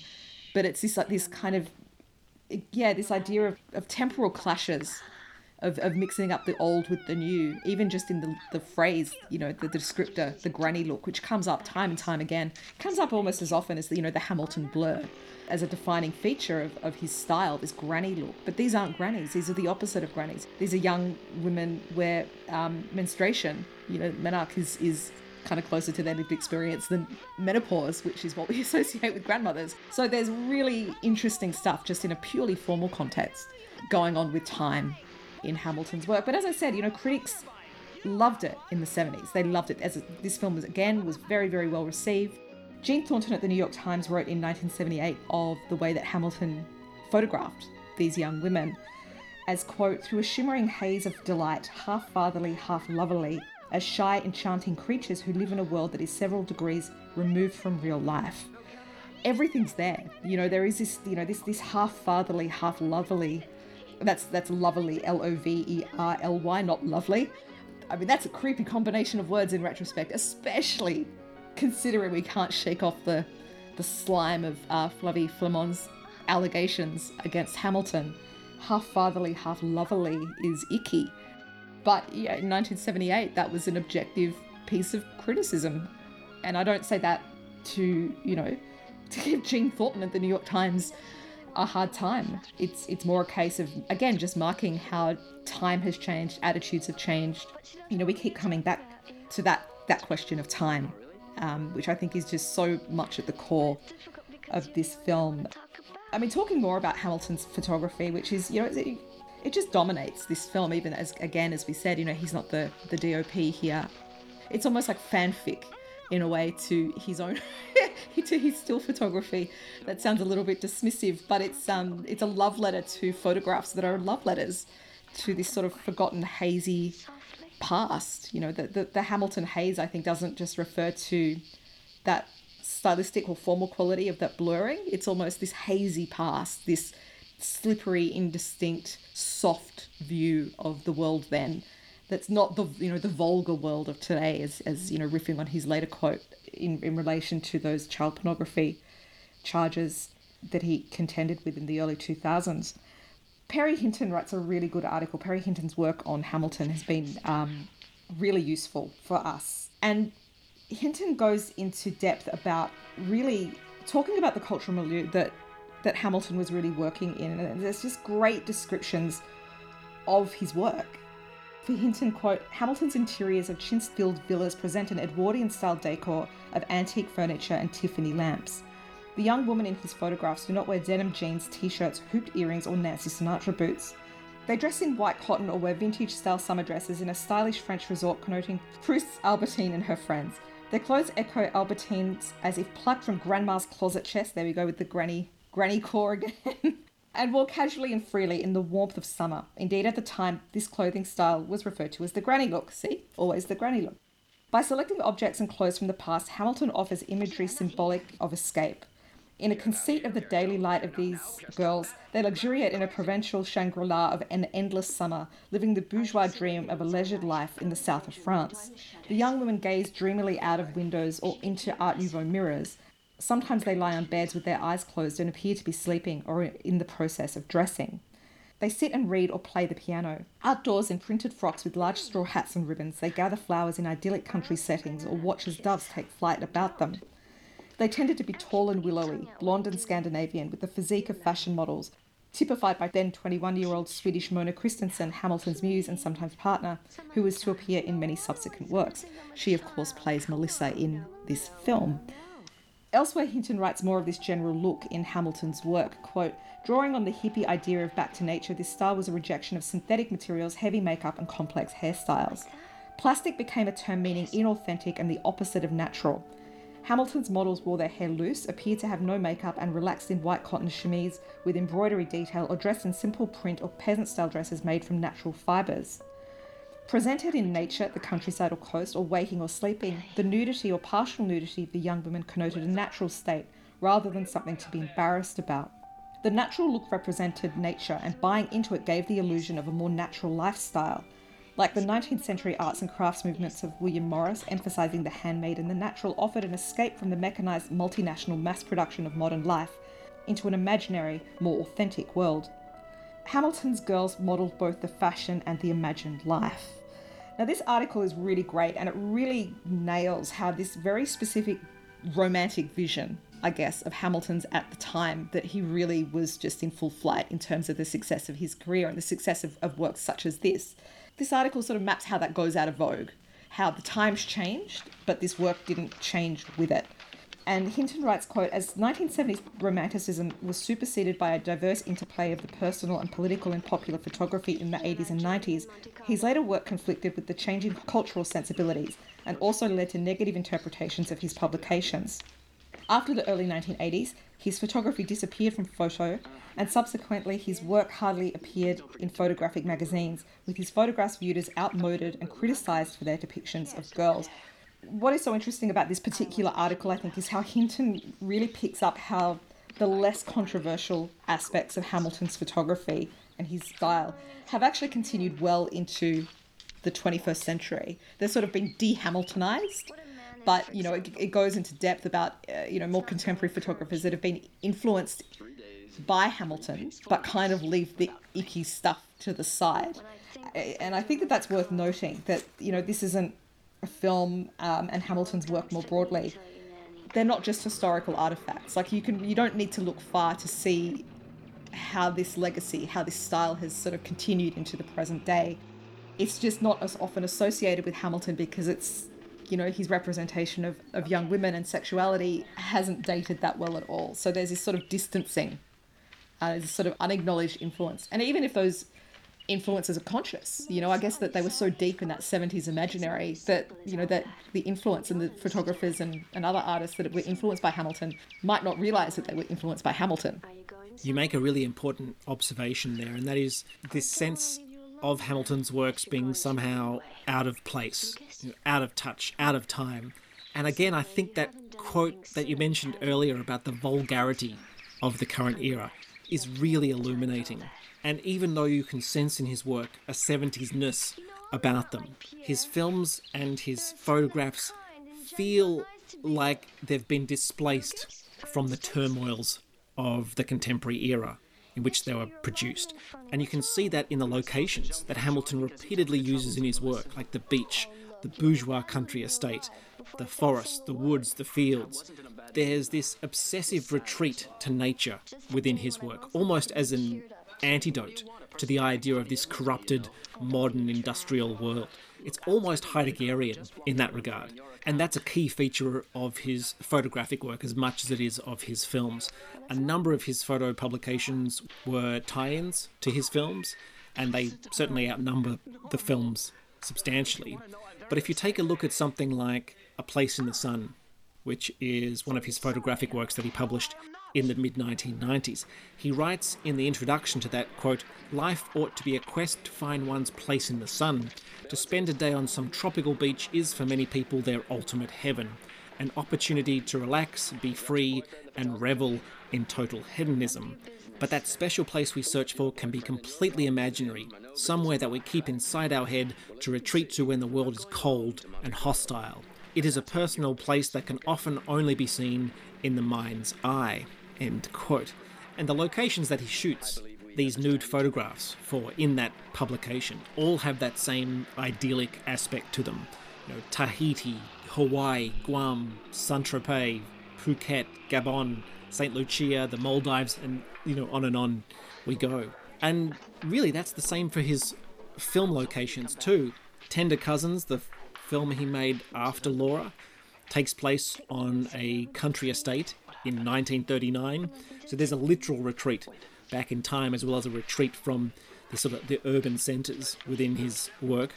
But it's this like this kind of yeah this idea of, of temporal clashes of, of mixing up the old with the new even just in the, the phrase you know the, the descriptor the granny look which comes up time and time again comes up almost as often as the you know the hamilton blur as a defining feature of, of his style, this granny look. But these aren't grannies, these are the opposite of grannies. These are young women where um, menstruation, you know, menarche is, is kind of closer to their lived experience than menopause, which is what we associate with grandmothers. So there's really interesting stuff just in a purely formal context going on with time in Hamilton's work. But as I said, you know, critics loved it in the 70s. They loved it as this film was again was very very well received. Jean Thornton at the New York Times wrote in 1978 of the way that Hamilton photographed these young women as, quote, through a shimmering haze of delight, half fatherly, half loverly, as shy, enchanting creatures who live in a world that is several degrees removed from real life. Everything's there. You know, there is this, you know, this this half fatherly, half loverly. That's that's lovely, L O V E R L Y, not lovely. I mean, that's a creepy combination of words in retrospect, especially considering we can't shake off the the slime of uh, Flament's allegations against Hamilton, half fatherly, half loverly is icky. But yeah, in 1978, that was an objective piece of criticism, and I don't say that to you know to give Jean Thornton at the New York Times a hard time. It's it's more a case of again just marking how time has changed, attitudes have changed. You know, we keep coming back to that that question of time um, which I think is just so much at the core of this film. I mean, talking more about Hamilton's photography, which is, you know, it, it just dominates this film, even as, again, as we said, you know, he's not the, the DOP here. It's almost like fanfic in a way to his own to his still photography that sounds a little bit dismissive but it's um it's a love letter to photographs that are love letters to this sort of forgotten hazy past. You know, the, the, the Hamilton haze, I think, doesn't just refer to that stylistic or formal quality of that blurring. It's almost this hazy past, this slippery, indistinct, soft view of the world then. That's not the you know the vulgar world of today, as, as you know, riffing on his later quote in, in relation to those child pornography charges that he contended with in the early 2000s. Perry Hinton writes a really good article. Perry Hinton's work on Hamilton has been um, really useful for us. And Hinton goes into depth about really talking about the cultural milieu that that Hamilton was really working in, and there's just great descriptions of his work. For Hinton, quote, Hamilton's interiors of chintz-filled villas present an Edwardian-style decor of antique furniture and Tiffany lamps. The young women in his photographs do not wear denim jeans, t-shirts, hooped earrings, or Nancy Sinatra boots. They dress in white cotton or wear vintage-style summer dresses in a stylish French resort connoting Proust's Albertine and her friends. Their clothes echo Albertine's as if plucked from Grandma's closet chest. There we go with the granny granny core again. and wore casually and freely in the warmth of summer. Indeed, at the time, this clothing style was referred to as the granny look. See? Always the granny look. By selecting objects and clothes from the past, Hamilton offers imagery symbolic of escape. In a conceit of the daily light of these girls, they luxuriate in a provincial Shangri La of an endless summer, living the bourgeois dream of a leisured life in the south of France. The young women gaze dreamily out of windows or into Art Nouveau mirrors, Sometimes they lie on beds with their eyes closed and appear to be sleeping or in the process of dressing. They sit and read or play the piano. Outdoors in printed frocks with large straw hats and ribbons, they gather flowers in idyllic country settings or watch as doves take flight about them. They tended to be tall and willowy, blonde and Scandinavian, with the physique of fashion models, typified by then 21 year old Swedish Mona Kristensen, Hamilton's muse and sometimes partner, who was to appear in many subsequent works. She, of course, plays Melissa in this film. Elsewhere, Hinton writes more of this general look in Hamilton's work. Quote, drawing on the hippie idea of back to nature, this style was a rejection of synthetic materials, heavy makeup, and complex hairstyles. Plastic became a term meaning inauthentic and the opposite of natural. Hamilton's models wore their hair loose, appeared to have no makeup, and relaxed in white cotton chemise with embroidery detail, or dressed in simple print or peasant style dresses made from natural fibres. Presented in nature, at the countryside or coast, or waking or sleeping, the nudity or partial nudity of the young women connoted a natural state rather than something to be embarrassed about. The natural look represented nature, and buying into it gave the illusion of a more natural lifestyle. Like the 19th century arts and crafts movements of William Morris, emphasizing the handmade and the natural, offered an escape from the mechanized multinational mass production of modern life into an imaginary, more authentic world. Hamilton's girls modelled both the fashion and the imagined life. Now, this article is really great and it really nails how this very specific romantic vision, I guess, of Hamilton's at the time that he really was just in full flight in terms of the success of his career and the success of, of works such as this. This article sort of maps how that goes out of vogue, how the times changed, but this work didn't change with it. And Hinton writes, quote, as 1970s romanticism was superseded by a diverse interplay of the personal and political in popular photography in the 80s and 90s, his later work conflicted with the changing cultural sensibilities and also led to negative interpretations of his publications. After the early 1980s, his photography disappeared from photo, and subsequently his work hardly appeared in photographic magazines, with his photographs viewed as outmoded and criticised for their depictions of girls, what is so interesting about this particular article, I think, is how Hinton really picks up how the less controversial aspects of Hamilton's photography and his style have actually continued well into the 21st century. They're sort of been de-Hamiltonized, but you know it, it goes into depth about uh, you know more contemporary photographers that have been influenced by Hamilton, but kind of leave the icky stuff to the side. And I think that that's worth noting that you know this isn't film um, and Hamilton's work more broadly, they're not just historical artifacts. Like you can, you don't need to look far to see how this legacy, how this style has sort of continued into the present day. It's just not as often associated with Hamilton because it's, you know, his representation of, of young women and sexuality hasn't dated that well at all. So there's this sort of distancing, uh, there's this sort of unacknowledged influence. And even if those influences are conscious. You know, I guess that they were so deep in that 70s imaginary that, you know, that the influence and the photographers and, and other artists that were influenced by Hamilton might not realize that they were influenced by Hamilton. You make a really important observation there, and that is this sense of Hamilton's works being somehow out of place, out of touch, out of time. And again, I think that quote that you mentioned earlier about the vulgarity of the current era is really illuminating and even though you can sense in his work a 70s ness about them, his films and his photographs feel like they've been displaced from the turmoils of the contemporary era in which they were produced. And you can see that in the locations that Hamilton repeatedly uses in his work, like the beach, the bourgeois country estate, the forest, the woods, the fields. There's this obsessive retreat to nature within his work, almost as an antidote to the idea of this corrupted modern industrial world. It's almost Heideggerian in that regard. And that's a key feature of his photographic work as much as it is of his films. A number of his photo publications were tie ins to his films, and they certainly outnumber the films substantially. But if you take a look at something like A Place in the Sun, which is one of his photographic works that he published in the mid 1990s. He writes in the introduction to that quote, Life ought to be a quest to find one's place in the sun. To spend a day on some tropical beach is for many people their ultimate heaven, an opportunity to relax, be free, and revel in total hedonism. But that special place we search for can be completely imaginary, somewhere that we keep inside our head to retreat to when the world is cold and hostile. It is a personal place that can often only be seen in the mind's eye. End quote. And the locations that he shoots these nude photographs for in that publication all have that same idyllic aspect to them. You know, Tahiti, Hawaii, Guam, Saint Tropez, Phuket, Gabon, St. Lucia, the Maldives, and you know, on and on we go. And really, that's the same for his film locations too. Tender Cousins, the film he made after Laura, takes place on a country estate in 1939. So there's a literal retreat back in time as well as a retreat from the sort of the urban centres within his work.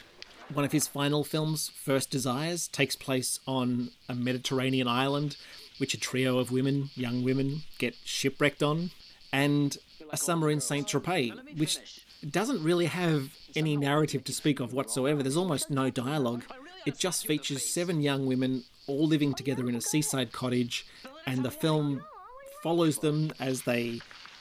One of his final films, First Desires, takes place on a Mediterranean island, which a trio of women, young women, get shipwrecked on, and A Summer in Saint Tropez, which doesn't really have any narrative to speak of whatsoever. There's almost no dialogue. It just features seven young women all living together in a seaside cottage, and the film follows them as they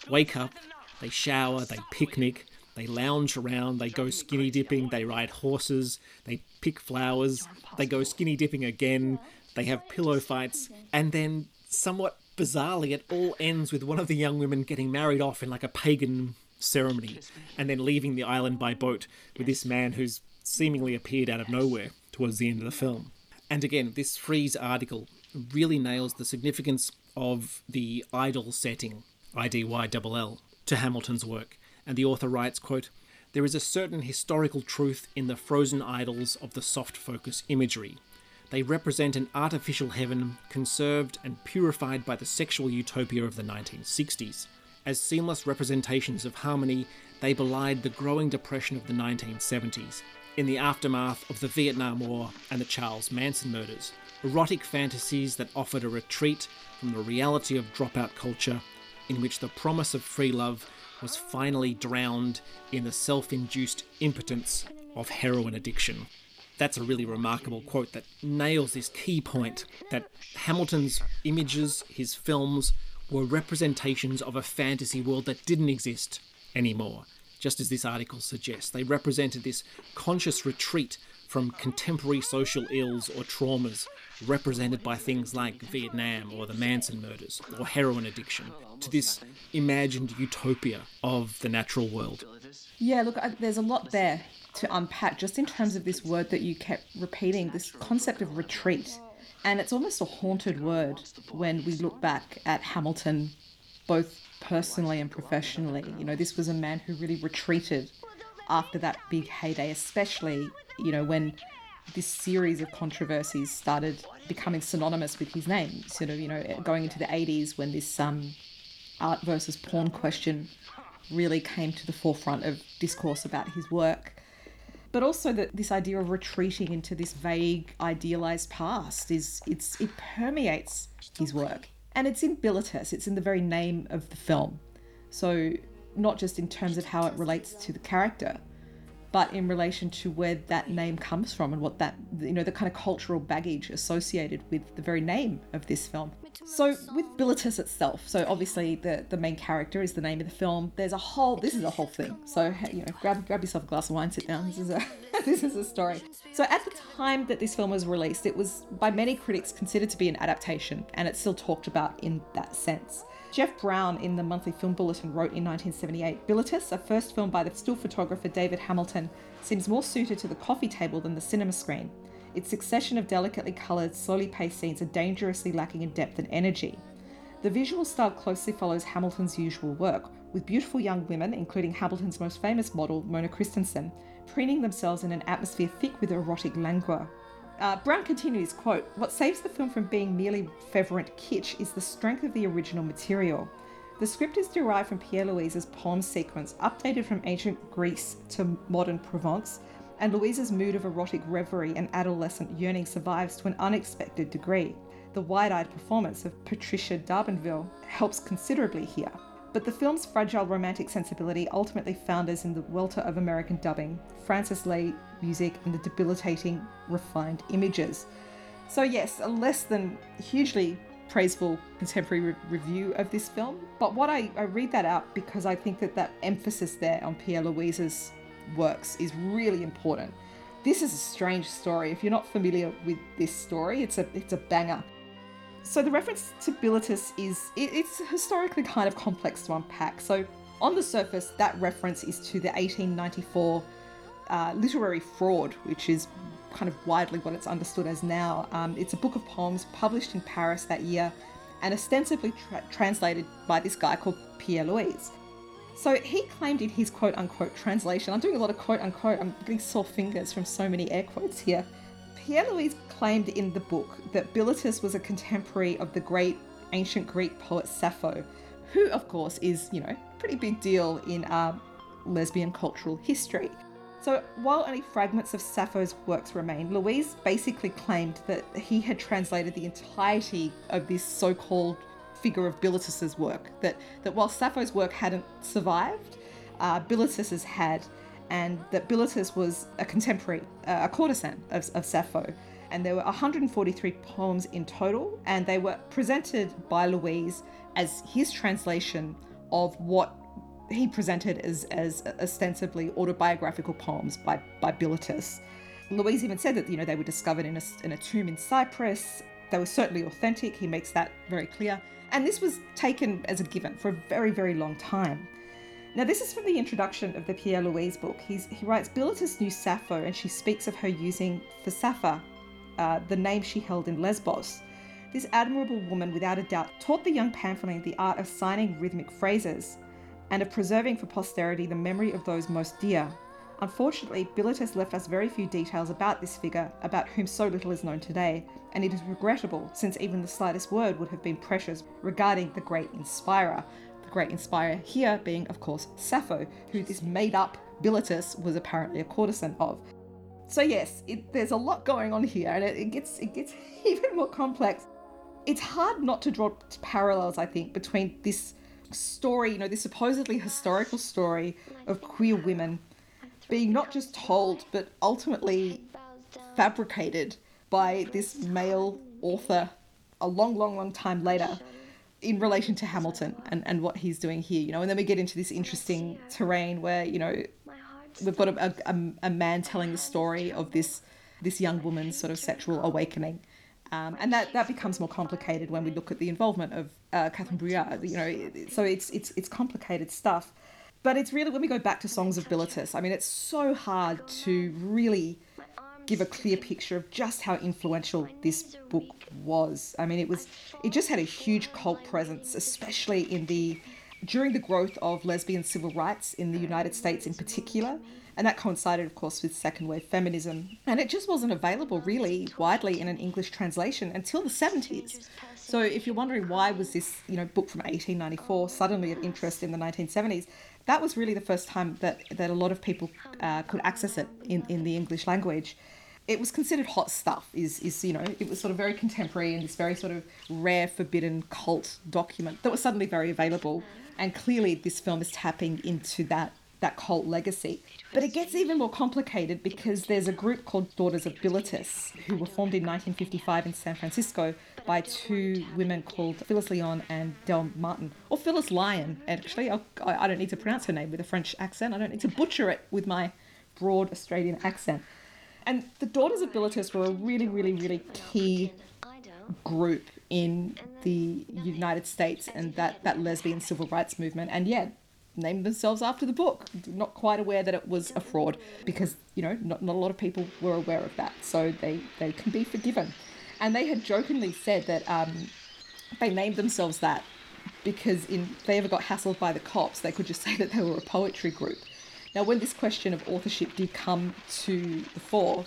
wake up, they shower, they picnic, they lounge around, they go skinny dipping, they ride horses, they pick flowers, they go skinny dipping again, they have pillow fights, and then somewhat bizarrely, it all ends with one of the young women getting married off in like a pagan ceremony and then leaving the island by boat with this man who's seemingly appeared out of nowhere towards the end of the film. And again, this Frieze article really nails the significance of the idyll setting, IDYLL, to Hamilton's work. And the author writes, quote, There is a certain historical truth in the frozen idylls of the soft focus imagery. They represent an artificial heaven conserved and purified by the sexual utopia of the 1960s. As seamless representations of harmony, they belied the growing depression of the 1970s, in the aftermath of the Vietnam War and the Charles Manson murders, erotic fantasies that offered a retreat from the reality of dropout culture, in which the promise of free love was finally drowned in the self induced impotence of heroin addiction. That's a really remarkable quote that nails this key point that Hamilton's images, his films, were representations of a fantasy world that didn't exist anymore just as this article suggests. They represented this conscious retreat from contemporary social ills or traumas represented by things like Vietnam or the Manson murders or heroin addiction to this imagined utopia of the natural world. Yeah, look, I, there's a lot there to unpack just in terms of this word that you kept repeating this concept of retreat. And it's almost a haunted word when we look back at Hamilton, both personally and professionally. You know, this was a man who really retreated after that big heyday, especially, you know, when this series of controversies started becoming synonymous with his name. Sort of, you know, going into the 80s when this um, art versus porn question really came to the forefront of discourse about his work. But also that this idea of retreating into this vague, idealized past is it's it permeates his work. And it's in Bilitis, it's in the very name of the film. So, not just in terms of how it relates to the character, but in relation to where that name comes from and what that, you know, the kind of cultural baggage associated with the very name of this film. So, with Bilitis itself, so obviously the, the main character is the name of the film. There's a whole, this is a whole thing. So, you know, grab, grab yourself a glass of wine, sit down. This is a, this is a story. So, at the time that this film was released, it was by many critics considered to be an adaptation, and it's still talked about in that sense. Geoff Brown in the Monthly Film Bulletin wrote in 1978 Bilitis, a first film by the still photographer David Hamilton, seems more suited to the coffee table than the cinema screen. Its succession of delicately coloured, slowly paced scenes are dangerously lacking in depth and energy. The visual style closely follows Hamilton's usual work, with beautiful young women, including Hamilton's most famous model, Mona Kristensen, preening themselves in an atmosphere thick with erotic languor. Uh, Brown continues, quote, What saves the film from being merely fervent kitsch is the strength of the original material. The script is derived from Pierre Louÿs's poem sequence, updated from ancient Greece to modern Provence, and Louÿs's mood of erotic reverie and adolescent yearning survives to an unexpected degree. The wide eyed performance of Patricia D'Arbanville helps considerably here. But the film's fragile romantic sensibility ultimately founders in the welter of American dubbing, Francis Lai music, and the debilitating, refined images. So, yes, a less than hugely praiseful contemporary re- review of this film. But what I, I read that out because I think that that emphasis there on Pierre Louÿs's works is really important. This is a strange story. If you're not familiar with this story, it's a it's a banger. So the reference to Bilitis is it, it's historically kind of complex to unpack. So on the surface, that reference is to the 1894 uh, literary fraud, which is kind of widely what it's understood as now. Um, it's a book of poems published in Paris that year and ostensibly tra- translated by this guy called Pierre Louÿs. So he claimed in his quote unquote translation, I'm doing a lot of quote unquote, I'm getting sore fingers from so many air quotes here. Pierre Louÿs claimed in the book that Bilitis was a contemporary of the great ancient Greek poet Sappho, who, of course, is, you know, pretty big deal in uh, lesbian cultural history. So, while only fragments of Sappho's works remain, Louÿs basically claimed that he had translated the entirety of this so called figure of Bilitis's work. That, that while Sappho's work hadn't survived, uh, Bilitis's had, and that Bilitis was a contemporary, uh, a courtesan of, of Sappho. And there were 143 poems in total, and they were presented by Louÿs as his translation of what he presented as, as ostensibly autobiographical poems by, by Bilitis. Louÿs even said that you know they were discovered in a, in a tomb in Cyprus. They were certainly authentic. He makes that very clear. And this was taken as a given for a very, very long time. Now, this is from the introduction of the Pierre Louÿs book. He's, he writes Bilitis knew Sappho, and she speaks of her using for Sappho, uh, the name she held in Lesbos. This admirable woman, without a doubt, taught the young Pamphylian the art of signing rhythmic phrases and of preserving for posterity the memory of those most dear. Unfortunately, Billet has left us very few details about this figure, about whom so little is known today, and it is regrettable since even the slightest word would have been precious regarding the great inspirer. The great inspirer here being, of course, Sappho, who this made up Bilitis was apparently a courtesan of. So yes, it, there's a lot going on here, and it, it gets it gets even more complex. It's hard not to draw parallels, I think, between this story, you know, this supposedly historical story of queer women being not just told, but ultimately fabricated by this male author a long, long, long time later in relation to Hamilton and, and what he's doing here, you know, and then we get into this interesting terrain where, you know, we've got a, a, a man telling the story of this this young woman's sort of sexual awakening. Um, and that, that becomes more complicated when we look at the involvement of uh, Catherine Breillat. You know, so it's it's it's complicated stuff. But it's really when we go back to Songs of Bilitis. I mean, it's so hard to really give a clear picture of just how influential this book was. I mean, it was it just had a huge cult presence, especially in the during the growth of lesbian civil rights in the United States in particular. And that coincided, of course, with second wave feminism. And it just wasn't available really widely in an English translation until the 70s. So if you're wondering why was this, you know, book from 1894 suddenly of interest in the 1970s, that was really the first time that, that a lot of people uh, could access it in, in the English language. It was considered hot stuff, is, is, you know, it was sort of very contemporary and this very sort of rare, forbidden cult document that was suddenly very available. And clearly this film is tapping into that that cult legacy. But it gets even more complicated because there's a group called Daughters of Bilitis who were formed in 1955 in San Francisco by two women called Phyllis Lyon and Del Martin, or Phyllis Lyon, actually. I, I don't need to pronounce her name with a French accent. I don't need to butcher it with my broad Australian accent. And the Daughters of Bilitis were a really, really, really key group in the United States and that, that lesbian civil rights movement. And yeah, named themselves after the book, not quite aware that it was a fraud because, you know, not, not a lot of people were aware of that. So they, they can be forgiven. And they had jokingly said that um, they named themselves that because in, if they ever got hassled by the cops, they could just say that they were a poetry group. Now, when this question of authorship did come to the fore,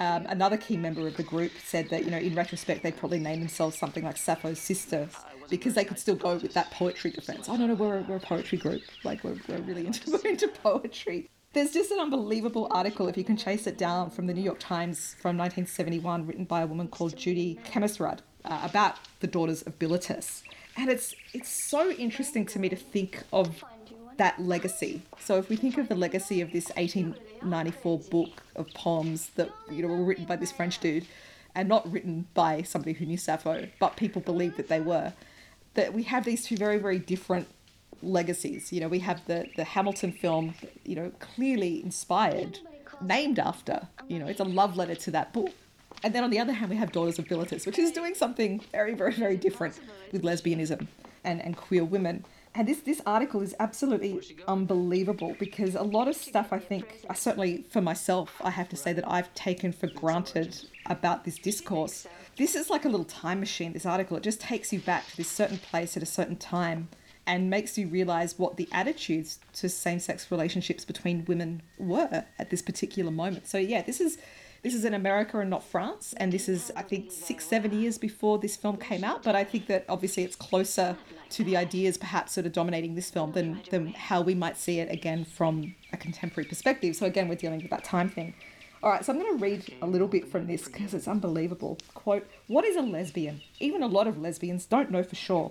um, another key member of the group said that, you know, in retrospect, they probably named themselves something like Sappho's Sisters because they could still go with that poetry defense. Oh, no, no, we're a, we're a poetry group. Like, we're, we're really into, we're into poetry. There's just an unbelievable article, if you can chase it down, from the New York Times from 1971, written by a woman called Judy Klemesrud uh, about the daughters of Bilitis. And it's it's so interesting to me to think of that legacy. So if we think of the legacy of this 1894 book of poems that you know were written by this French dude, and not written by somebody who knew Sappho, but people believed that they were, that we have these two very very different legacies. You know, we have the the Hamilton film, you know, clearly inspired, named after. You know, it's a love letter to that book. And then on the other hand, we have Daughters of Bilitis, which is doing something very, very, very different with lesbianism and, and queer women. And this, this article is absolutely unbelievable because a lot of stuff I think, I certainly for myself, I have to say that I've taken for granted about this discourse. This is like a little time machine, this article. It just takes you back to this certain place at a certain time and makes you realize what the attitudes to same sex relationships between women were at this particular moment. So, yeah, this is this is in America and not France, and this is, I think, six, seven years before this film came out. But I think that obviously it's closer to the ideas perhaps sort of dominating this film than, than how we might see it again from a contemporary perspective. So again, we're dealing with that time thing. All right, so I'm going to read a little bit from this because it's unbelievable. Quote What is a lesbian? Even a lot of lesbians don't know for sure.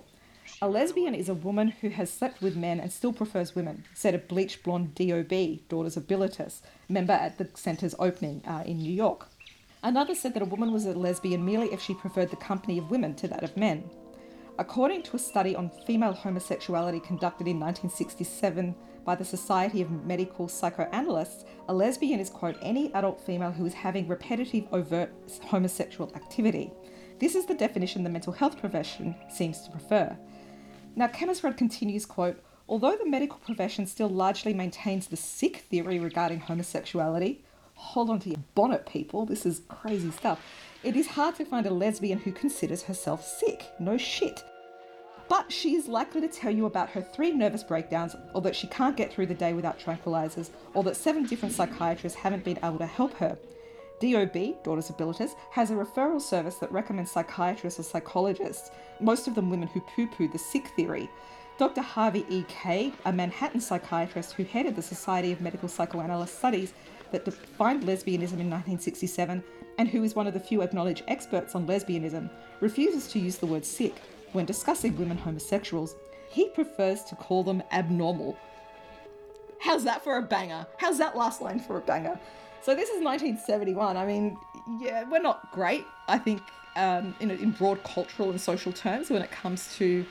A lesbian is a woman who has slept with men and still prefers women, said a bleach blonde DOB, Daughters of Bilitis, member at the centre's opening uh, in New York. Another said that a woman was a lesbian merely if she preferred the company of women to that of men. According to a study on female homosexuality conducted in 1967 by the Society of Medical Psychoanalysts, a lesbian is, quote, any adult female who is having repetitive overt homosexual activity. This is the definition the mental health profession seems to prefer. Now, Klemesrud continues, quote, although the medical profession still largely maintains the sick theory regarding homosexuality, hold on to your bonnet, people, this is crazy stuff. It is hard to find a lesbian who considers herself sick. No shit. But she is likely to tell you about her three nervous breakdowns, or that she can't get through the day without tranquilizers, or that seven different psychiatrists haven't been able to help her. DOB, Daughters of Bilitis, has a referral service that recommends psychiatrists or psychologists, most of them women who poo poo the sick theory. Dr. Harvey E. Kaye, a Manhattan psychiatrist who headed the Society of Medical Psychoanalyst studies that defined lesbianism in 1967 and who is one of the few acknowledged experts on lesbianism, refuses to use the word sick when discussing women homosexuals. He prefers to call them abnormal. How's that for a banger? How's that last line for a banger? So this is 1971. I mean, yeah, we're not great. I think um, in, in broad cultural and social terms when it comes to,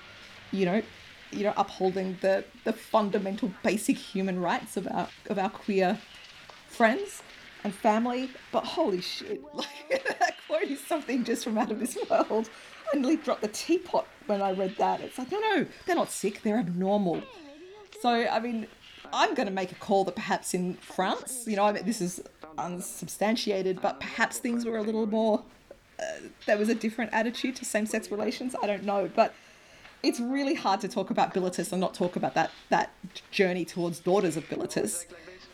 you know, you know, upholding the the fundamental basic human rights of our of our queer friends and family. But holy shit, like that quote is something just from out of this world. Nearly dropped the teapot when I read that. It's like, no, no, they're not sick, they're abnormal. So, I mean, I'm going to make a call that perhaps in France, you know, I mean, this is unsubstantiated, but perhaps things were a little more. Uh, there was a different attitude to same-sex relations. I don't know, but it's really hard to talk about Bilitis and not talk about that that journey towards daughters of Bilitis.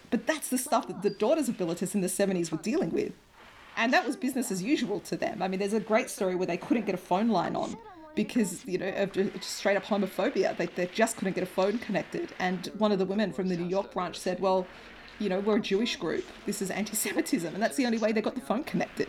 But that's the stuff that the daughters of Bilitis in the 70s were dealing with. And that was business as usual to them. I mean, there's a great story where they couldn't get a phone line on because, you know, of straight up homophobia. They, they just couldn't get a phone connected. And one of the women from the New York branch said, well, you know, we're a Jewish group. This is anti Semitism. And that's the only way they got the phone connected.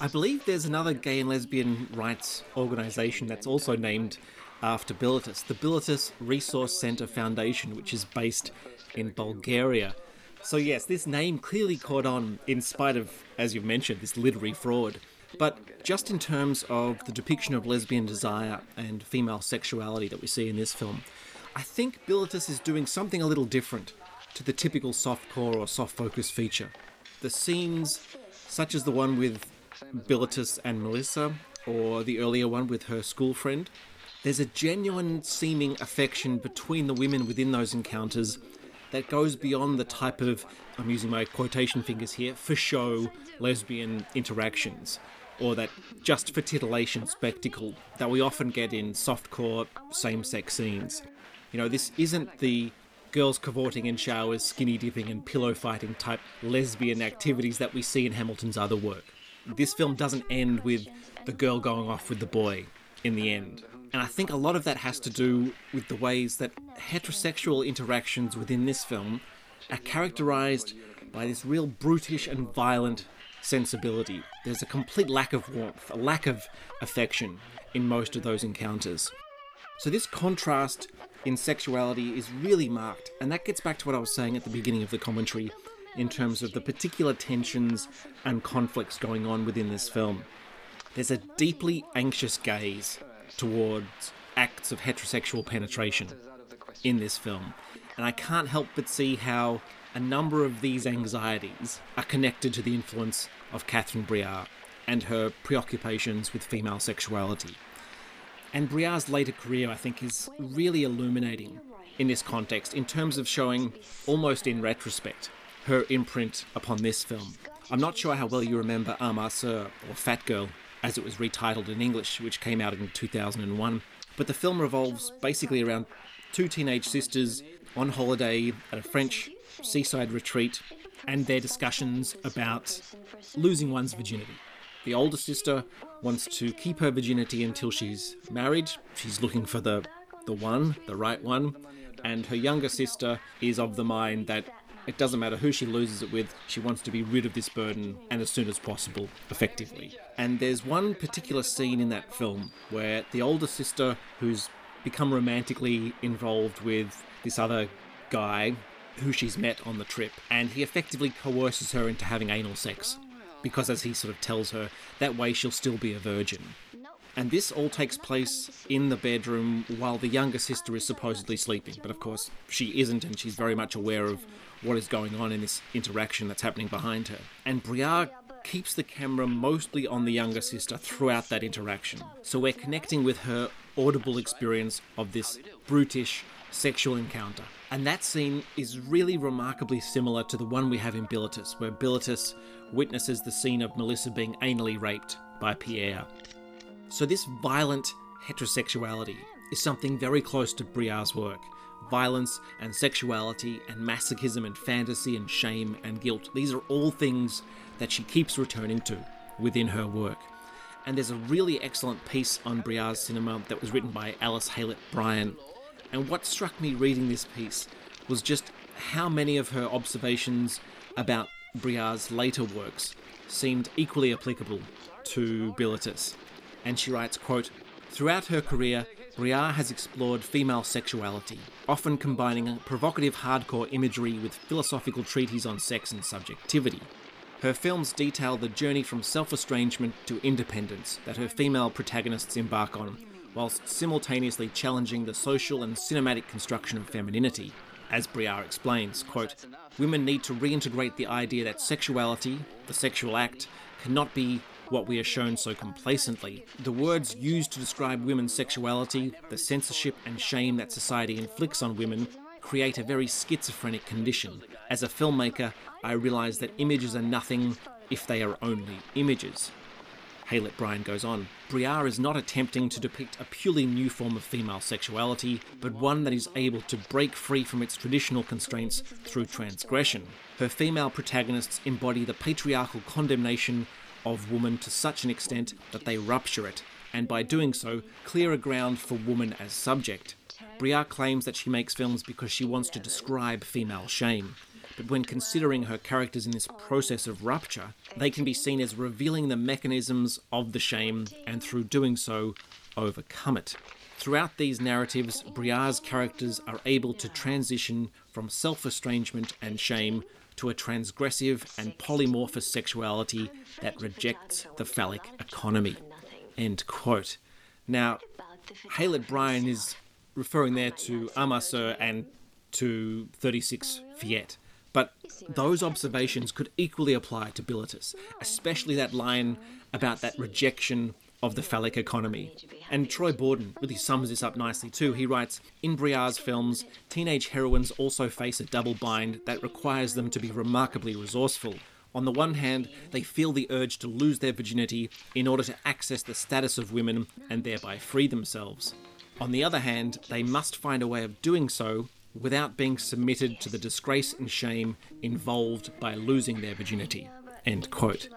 I believe there's another gay and lesbian rights organisation that's also named after Bilitis, the Bilitis Resource Centre Foundation, which is based in Bulgaria. So, yes, this name clearly caught on in spite of, as you've mentioned, this literary fraud. But just in terms of the depiction of lesbian desire and female sexuality that we see in this film, I think Bilitis is doing something a little different to the typical softcore or soft focus feature. The scenes, such as the one with Bilitis and Melissa, or the earlier one with her school friend, there's a genuine seeming affection between the women within those encounters that goes beyond the type of, I'm using my quotation fingers here, for show lesbian interactions, or that just for titillation spectacle that we often get in softcore same sex scenes. You know, this isn't the girls cavorting in showers, skinny dipping, and pillow fighting type lesbian activities that we see in Hamilton's other work. This film doesn't end with the girl going off with the boy in the end. And I think a lot of that has to do with the ways that heterosexual interactions within this film are characterized by this real brutish and violent sensibility. There's a complete lack of warmth, a lack of affection in most of those encounters. So, this contrast in sexuality is really marked, and that gets back to what I was saying at the beginning of the commentary in terms of the particular tensions and conflicts going on within this film. There's a deeply anxious gaze towards acts of heterosexual penetration in this film, and I can't help but see how a number of these anxieties are connected to the influence of Catherine Breillat and her preoccupations with female sexuality. And Breillat's later career, I think, is really illuminating in this context in terms of showing, almost in retrospect, her imprint upon this film. I'm not sure how well you remember Âme Sœur, or Fat Girl, as it was retitled in English, which came out in 2001. But the film revolves basically around two teenage sisters on holiday at a French seaside retreat and their discussions about losing one's virginity. The older sister wants to keep her virginity until she's married. She's looking for the the one, the right one. And her younger sister is of the mind that it doesn't matter who she loses it with, she wants to be rid of this burden and as soon as possible, effectively. And there's one particular scene in that film where the older sister, who's become romantically involved with this other guy who she's met on the trip, and he effectively coerces her into having anal sex because, as he sort of tells her, that way she'll still be a virgin. And this all takes place in the bedroom while the younger sister is supposedly sleeping. But of course, she isn't, and she's very much aware of what is going on in this interaction that's happening behind her. And Breillat keeps the camera mostly on the younger sister throughout that interaction. So we're connecting with her audible experience of this brutish sexual encounter. And that scene is really remarkably similar to the one we have in Bilitis, where Bilitis witnesses the scene of Melissa being anally raped by Pierre. So, this violent heterosexuality is something very close to Breillat's work. Violence and sexuality and masochism and fantasy and shame and guilt. These are all things that she keeps returning to within her work. And there's a really excellent piece on Breillat's cinema that was written by Alice Haylett Bryan. And what struck me reading this piece was just how many of her observations about Breillat's later works seemed equally applicable to Bilitis. And she writes, quote, Throughout her career, Breillat has explored female sexuality, often combining provocative hardcore imagery with philosophical treatises on sex and subjectivity. Her films detail the journey from self estrangement to independence that her female protagonists embark on, whilst simultaneously challenging the social and cinematic construction of femininity. As Breillat explains, quote, Women need to reintegrate the idea that sexuality, the sexual act, cannot be what we are shown so complacently. The words used to describe women's sexuality, the censorship and shame that society inflicts on women, create a very schizophrenic condition. As a filmmaker, I realise that images are nothing if they are only images. Haylett Bryan goes on. Breillat is not attempting to depict a purely new form of female sexuality, but one that is able to break free from its traditional constraints through transgression. Her female protagonists embody the patriarchal condemnation of woman to such an extent that they rupture it, and by doing so, clear a ground for woman as subject. Breillat claims that she makes films because she wants to describe female shame. But when considering her characters in this process of rupture, they can be seen as revealing the mechanisms of the shame and through doing so, overcome it. Throughout these narratives, Breillat's characters are able to transition from self estrangement and shame to a transgressive and polymorphous sexuality that rejects the phallic economy. End quote. Now, Haylett Bryan is referring there to Âme Sœur and to 36 Fillette. But those observations could equally apply to Bilitis, especially that line about that rejection of the phallic economy. And Troy Borden really sums this up nicely too. He writes In Breillat's films, teenage heroines also face a double bind that requires them to be remarkably resourceful. On the one hand, they feel the urge to lose their virginity in order to access the status of women and thereby free themselves. On the other hand, they must find a way of doing so without being submitted to the disgrace and shame involved by losing their virginity. End quote.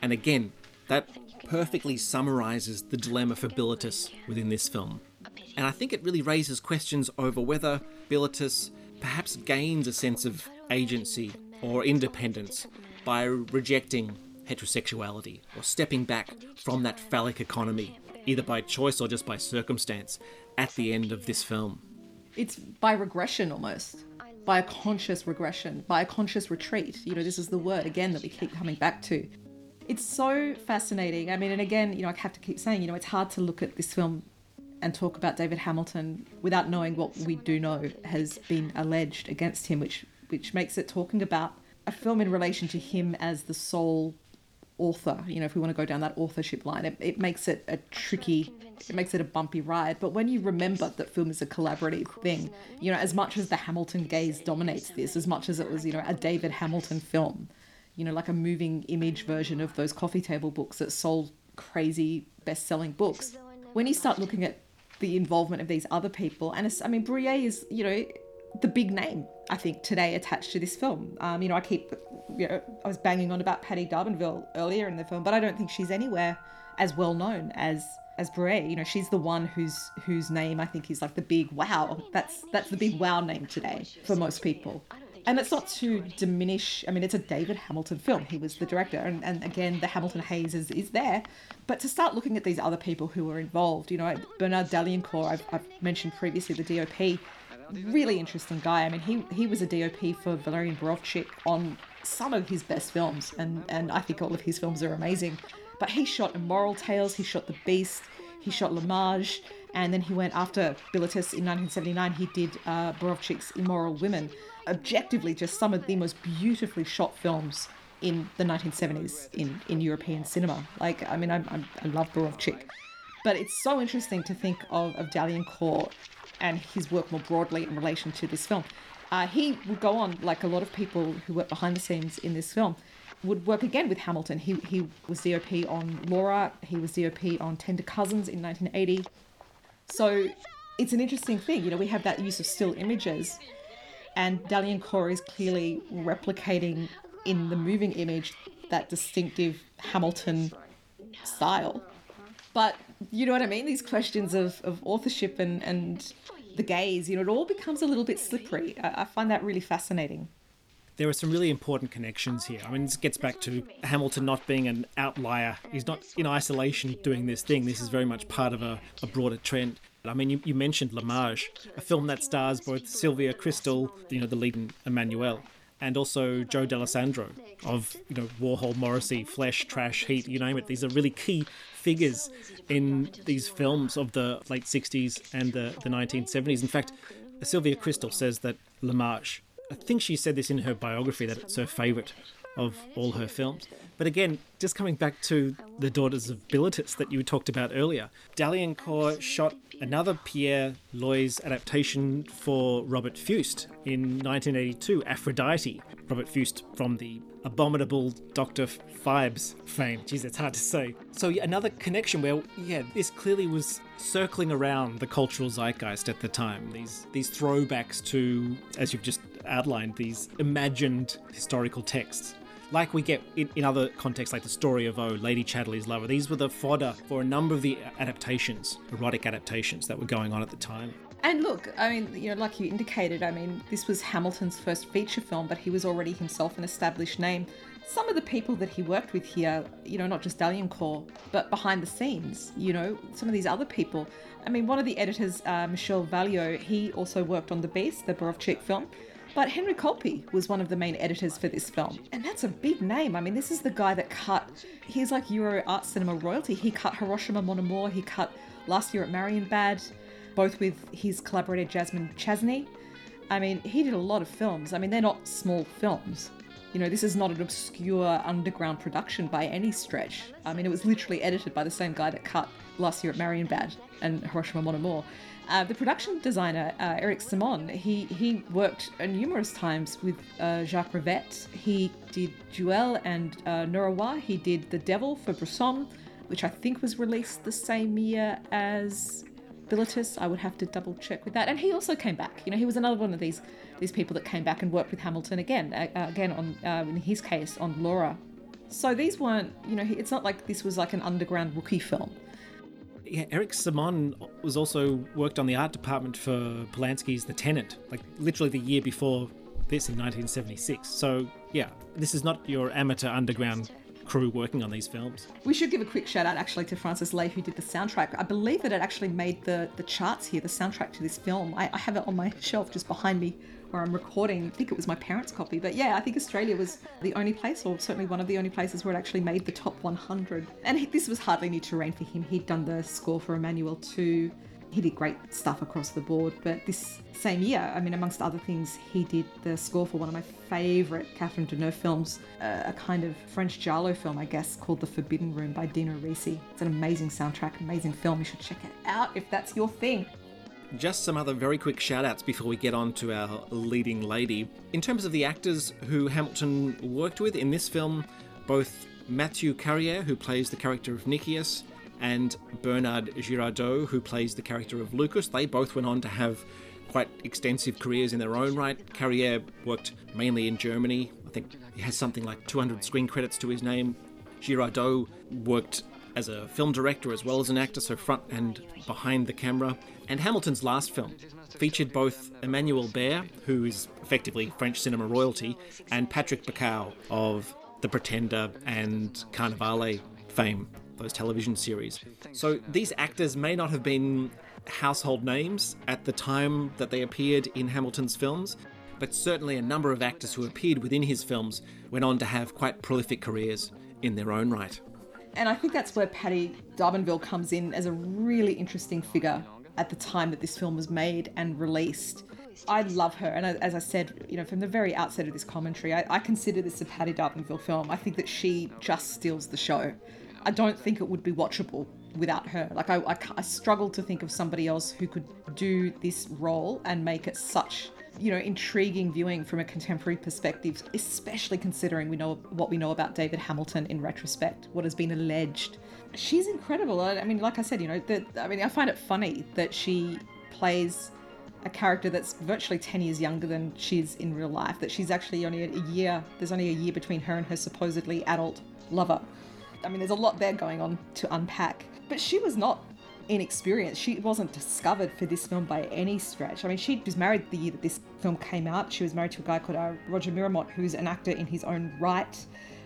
And again, that perfectly summarizes the dilemma for Bilitis within this film. And I think it really raises questions over whether Bilitis perhaps gains a sense of agency or independence by rejecting heterosexuality or stepping back from that phallic economy, either by choice or just by circumstance, at the end of this film. It's by regression almost, by a conscious regression, by a conscious retreat. You know, this is the word again that we keep coming back to. It's so fascinating. I mean, and again, you know, I have to keep saying, you know, it's hard to look at this film and talk about David Hamilton without knowing what we do know has been alleged against him, which which makes it talking about a film in relation to him as the sole author. You know, if we want to go down that authorship line, it, it makes it a tricky, it makes it a bumpy ride. But when you remember that film is a collaborative thing, you know, as much as the Hamilton gaze dominates this, as much as it was, you know, a David Hamilton film, you know, like a moving image version of those coffee table books that sold crazy best selling books. When you start looking at the involvement of these other people, and I mean, Breillat is, you know, the big name, I think, today attached to this film. Um, you know, I keep, you know, I was banging on about Patti D'Arbanville earlier in the film, but I don't think she's anywhere as well known as as Breillat. You know, she's the one whose whose name I think is like the big wow. That's that's the big wow name today for most people and it's not to diminish i mean it's a david hamilton film. He was the director. And, and again the hamilton haze is, is there. But to start looking at these other people who were involved you know bernard Daillencourt i've, I've mentioned previously the dop really interesting guy. I mean he, he was a dop for valerian Borowczyk on some of his best films. And, and i think all of his films are amazing. But he shot immoral tales he shot the beast he shot L'Image, and then he went after Bilitis in 1979. He did uh, Borowczyk's Immoral Women, objectively just some of the most beautifully shot films in the 1970s in, in European cinema. Like, I mean, I, I, I love Borowczyk. But it's so interesting to think of, of Daillencourt and his work more broadly in relation to this film. Uh, he would go on, like a lot of people who work behind the scenes in this film, would work again with Hamilton. He, he was DOP on Laura, he was DOP on Tender Cousins in 1980. So it's an interesting thing. You know, we have that use of still images and Daillencourt is clearly replicating in the moving image that distinctive Hamilton style. But you know what I mean? These questions of, of authorship and, and the gaze, you know, it all becomes a little bit slippery. I, I find that really fascinating there are some really important connections here. I mean, this gets back to Hamilton not being an outlier. He's not in isolation doing this thing. This is very much part of a, a broader trend. I mean, you, you mentioned L'Image, a film that stars both Sylvia Kristel, you know, the lead in Emmanuelle, and also Joe Dallesandro of, you know, Warhol, Morrissey, Flesh, Trash, Heat, you name it. These are really key figures in these films of the late 60s and the, the 1970s. In fact, Sylvia Kristel says that L'Image, I think she said this in her biography, that it's her favourite of all her films. But again, just coming back to the Daughters of Bilitis that you talked about earlier, Daillencourt shot another Pierre Louÿs adaptation for Robert Fuest in 1982, Aphrodite. Robert Fuest from the abominable Dr. Phibes fame. Jeez, it's hard to say. So another connection where, yeah, this clearly was circling around the cultural zeitgeist at the time. These these throwbacks to, as you've just outlined, these imagined historical texts like we get in, in other contexts, like the story of Oh, Lady Chatterley's Lover. These were the fodder for a number of the adaptations, erotic adaptations that were going on at the time. And look, I mean, you know, like you indicated, I mean, this was Hamilton's first feature film, but he was already himself an established name. Some of the people that he worked with here, you know, not just Daillencourt, but behind the scenes, you know, some of these other people. I mean, one of the editors, uh, Valliot, he also worked on The Beast, the Borowczyk film. But Henri Colpi was one of the main editors for this film, and that's a big name. I mean, this is the guy that cut, he's like Euro art cinema royalty. He cut Hiroshima Mon Amour, he cut Last Year at Marienbad, both with his collaborator Jasmine Chasney. I mean, he did a lot of films. I mean, they're not small films. You know, this is not an obscure underground production by any stretch. I mean, it was literally edited by the same guy that cut last year at Marienbad and Hiroshima Mon Amour. Uh, the production designer, uh, Eric Simon, he, he worked uh, numerous times with uh, Jacques Rivette. He did Duel and uh. He did The Devil for Bresson, which I think was released the same year as Bilitis. I would have to double check with that. And he also came back. You know, he was another one of these these people that came back and worked with Hamilton again, uh, again on uh, in his case on Laura. So these weren't, you know, it's not like this was like an underground rookie film. Yeah, Eric Simon was also worked on the art department for Polanski's The Tenant, like literally the year before this in 1976. So yeah, this is not your amateur underground crew working on these films. We should give a quick shout out actually to Francis Lai who did the soundtrack. I believe that it actually made the the charts here, the soundtrack to this film. I, I have it on my shelf just behind me where I'm recording. I think it was my parents' copy, but yeah, I think Australia was the only place, or certainly one of the only places where it actually made the top 100. And he, this was hardly new terrain for him. He'd done the score for Emmanuelle 2, he did great stuff across the board. But this same year, I mean, amongst other things, he did the score for one of my favourite Catherine Deneuve films, a kind of French giallo film, I guess, called The Forbidden Room by Dino Risi. It's an amazing soundtrack, amazing film. You should check it out if that's your thing. Just some other very quick shout outs before we get on to our leading lady. In terms of the actors who Hamilton worked with in this film, both Mathieu Carrière, who plays the character of Nicias, and Bernard Giraudeau, who plays the character of Lucas. They both went on to have quite extensive careers in their own right. Carrière worked mainly in Germany. I think he has something like 200 screen credits to his name. Giraudeau worked as a film director as well as an actor, so front and behind the camera. And Hamilton's last film featured both Emmanuelle Béart, who is effectively French cinema royalty, and Patrick Bauchau of The Pretender and Carnivale fame those television series. So these actors may not have been household names at the time that they appeared in Hamilton's films, but certainly a number of actors who appeared within his films went on to have quite prolific careers in their own right. And I think that's where Patti D'Arbanville comes in as a really interesting figure at the time that this film was made and released. I love her, and as I said, you know, from the very outset of this commentary, I, I consider this a Patti D'Arbanville film. I think that she just steals the show. I don't think it would be watchable without her. Like, I, I, I struggle to think of somebody else who could do this role and make it such you know intriguing viewing from a contemporary perspective especially considering we know what we know about david hamilton in retrospect what has been alleged she's incredible i mean like i said you know that i mean i find it funny that she plays a character that's virtually 10 years younger than she is in real life that she's actually only a year there's only a year between her and her supposedly adult lover I mean, there's a lot there going on to unpack. But she was not inexperienced. She wasn't discovered for this film by any stretch. I mean, she was married the year that this film came out. She was married to a guy called uh, Roger Mirmont, who's an actor in his own right.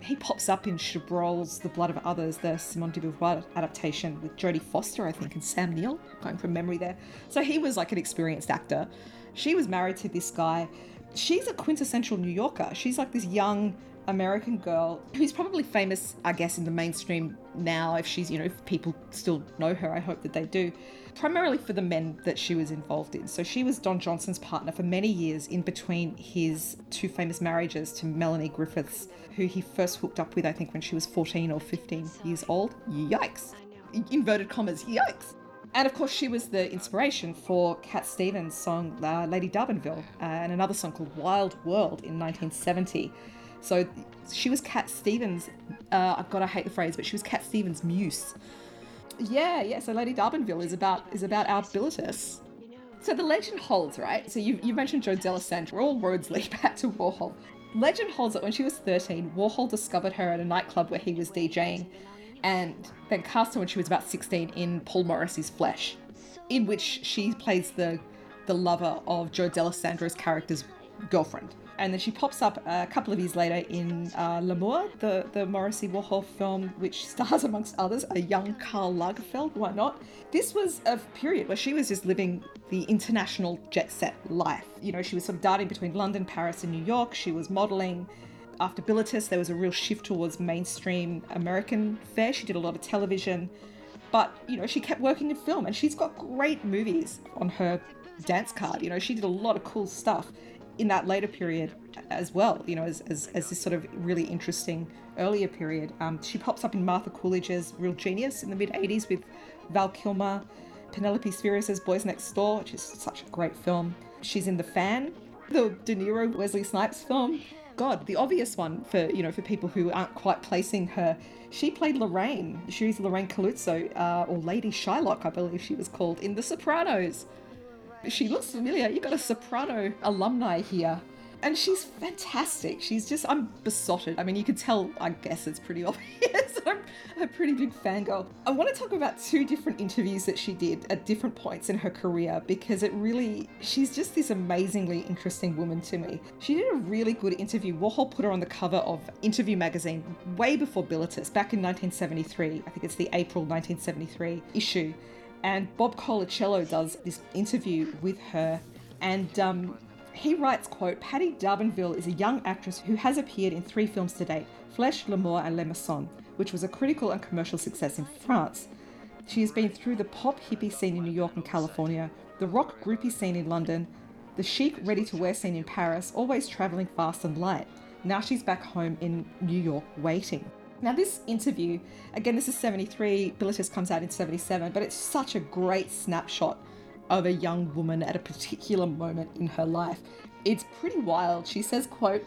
He pops up in Chabrol's The Blood of Others, the Simone de Beauvoir adaptation with Jodie Foster, I think, and Sam Neill, going from memory there. So he was like an experienced actor. She was married to this guy. She's a quintessential New Yorker. She's like this young American girl who's probably famous, I guess, in the mainstream now. If she's, you know, if people still know her, I hope that they do. Primarily for the men that she was involved in. So she was Don Johnson's partner for many years in between his two famous marriages to Melanie Griffiths, who he first hooked up with, I think, when she was 14 or 15 years old. Yikes! Inverted commas, yikes! And of course, she was the inspiration for Cat Stevens' song uh, Lady D'Arbanville uh, and another song called Wild World in 1970 so she was Cat Stevens. Uh, God, I hate the phrase, but she was Cat Stevens' muse. Yeah, yeah. So Lady D'Arbanville is about is about our Bilitis. So the legend holds, right? So you you mentioned Joe Dallesandro. All roads lead back to Warhol. Legend holds that when she was 13, Warhol discovered her at a nightclub where he was DJing, and then cast her when she was about 16 in Paul Morrissey's Flesh, in which she plays the the lover of Joe Dallesandro's character's girlfriend and then she pops up a couple of years later in uh, L'Amour, the, the Morrissey Warhol film, which stars, amongst others, a young Karl Lagerfeld. Why not? This was a period where she was just living the international jet set life. You know, she was sort of darting between London, Paris, and New York. She was modeling. After Bilitis, there was a real shift towards mainstream American fare. She did a lot of television, but you know, she kept working in film, and she's got great movies on her dance card. You know, she did a lot of cool stuff in that later period as well, you know, as, as, as this sort of really interesting earlier period. Um, she pops up in Martha Coolidge's Real Genius in the mid 80s with Val Kilmer, Penelope Spheeris' Boys Next Door, which is such a great film. She's in The Fan, the De Niro Wesley Snipes film. God, the obvious one for you know for people who aren't quite placing her. She played Lorraine. She's Lorraine Calluzzo, uh, or Lady Shylock, I believe she was called in The Sopranos. She looks familiar. You've got a Soprano alumni here and she's fantastic. She's just, I'm besotted. I mean, you can tell, I guess it's pretty obvious. I'm a pretty big fangirl. I want to talk about two different interviews that she did at different points in her career because it really, she's just this amazingly interesting woman to me. She did a really good interview. Warhol put her on the cover of Interview magazine way before Bilitis, back in 1973. I think it's the April 1973 issue. And Bob Colacello does this interview with her. And um, he writes, quote, Patti D'Arbanville is a young actress who has appeared in three films to date, Flesh, L'Amour and Les Maçons, which was a critical and commercial success in France. She has been through the pop hippie scene in New York and California, the rock groupie scene in London, the chic ready-to-wear scene in Paris, always travelling fast and light. Now she's back home in New York waiting. Now, this interview, again, this is 73, Bilitis comes out in 77, but it's such a great snapshot of a young woman at a particular moment in her life. It's pretty wild. She says, quote,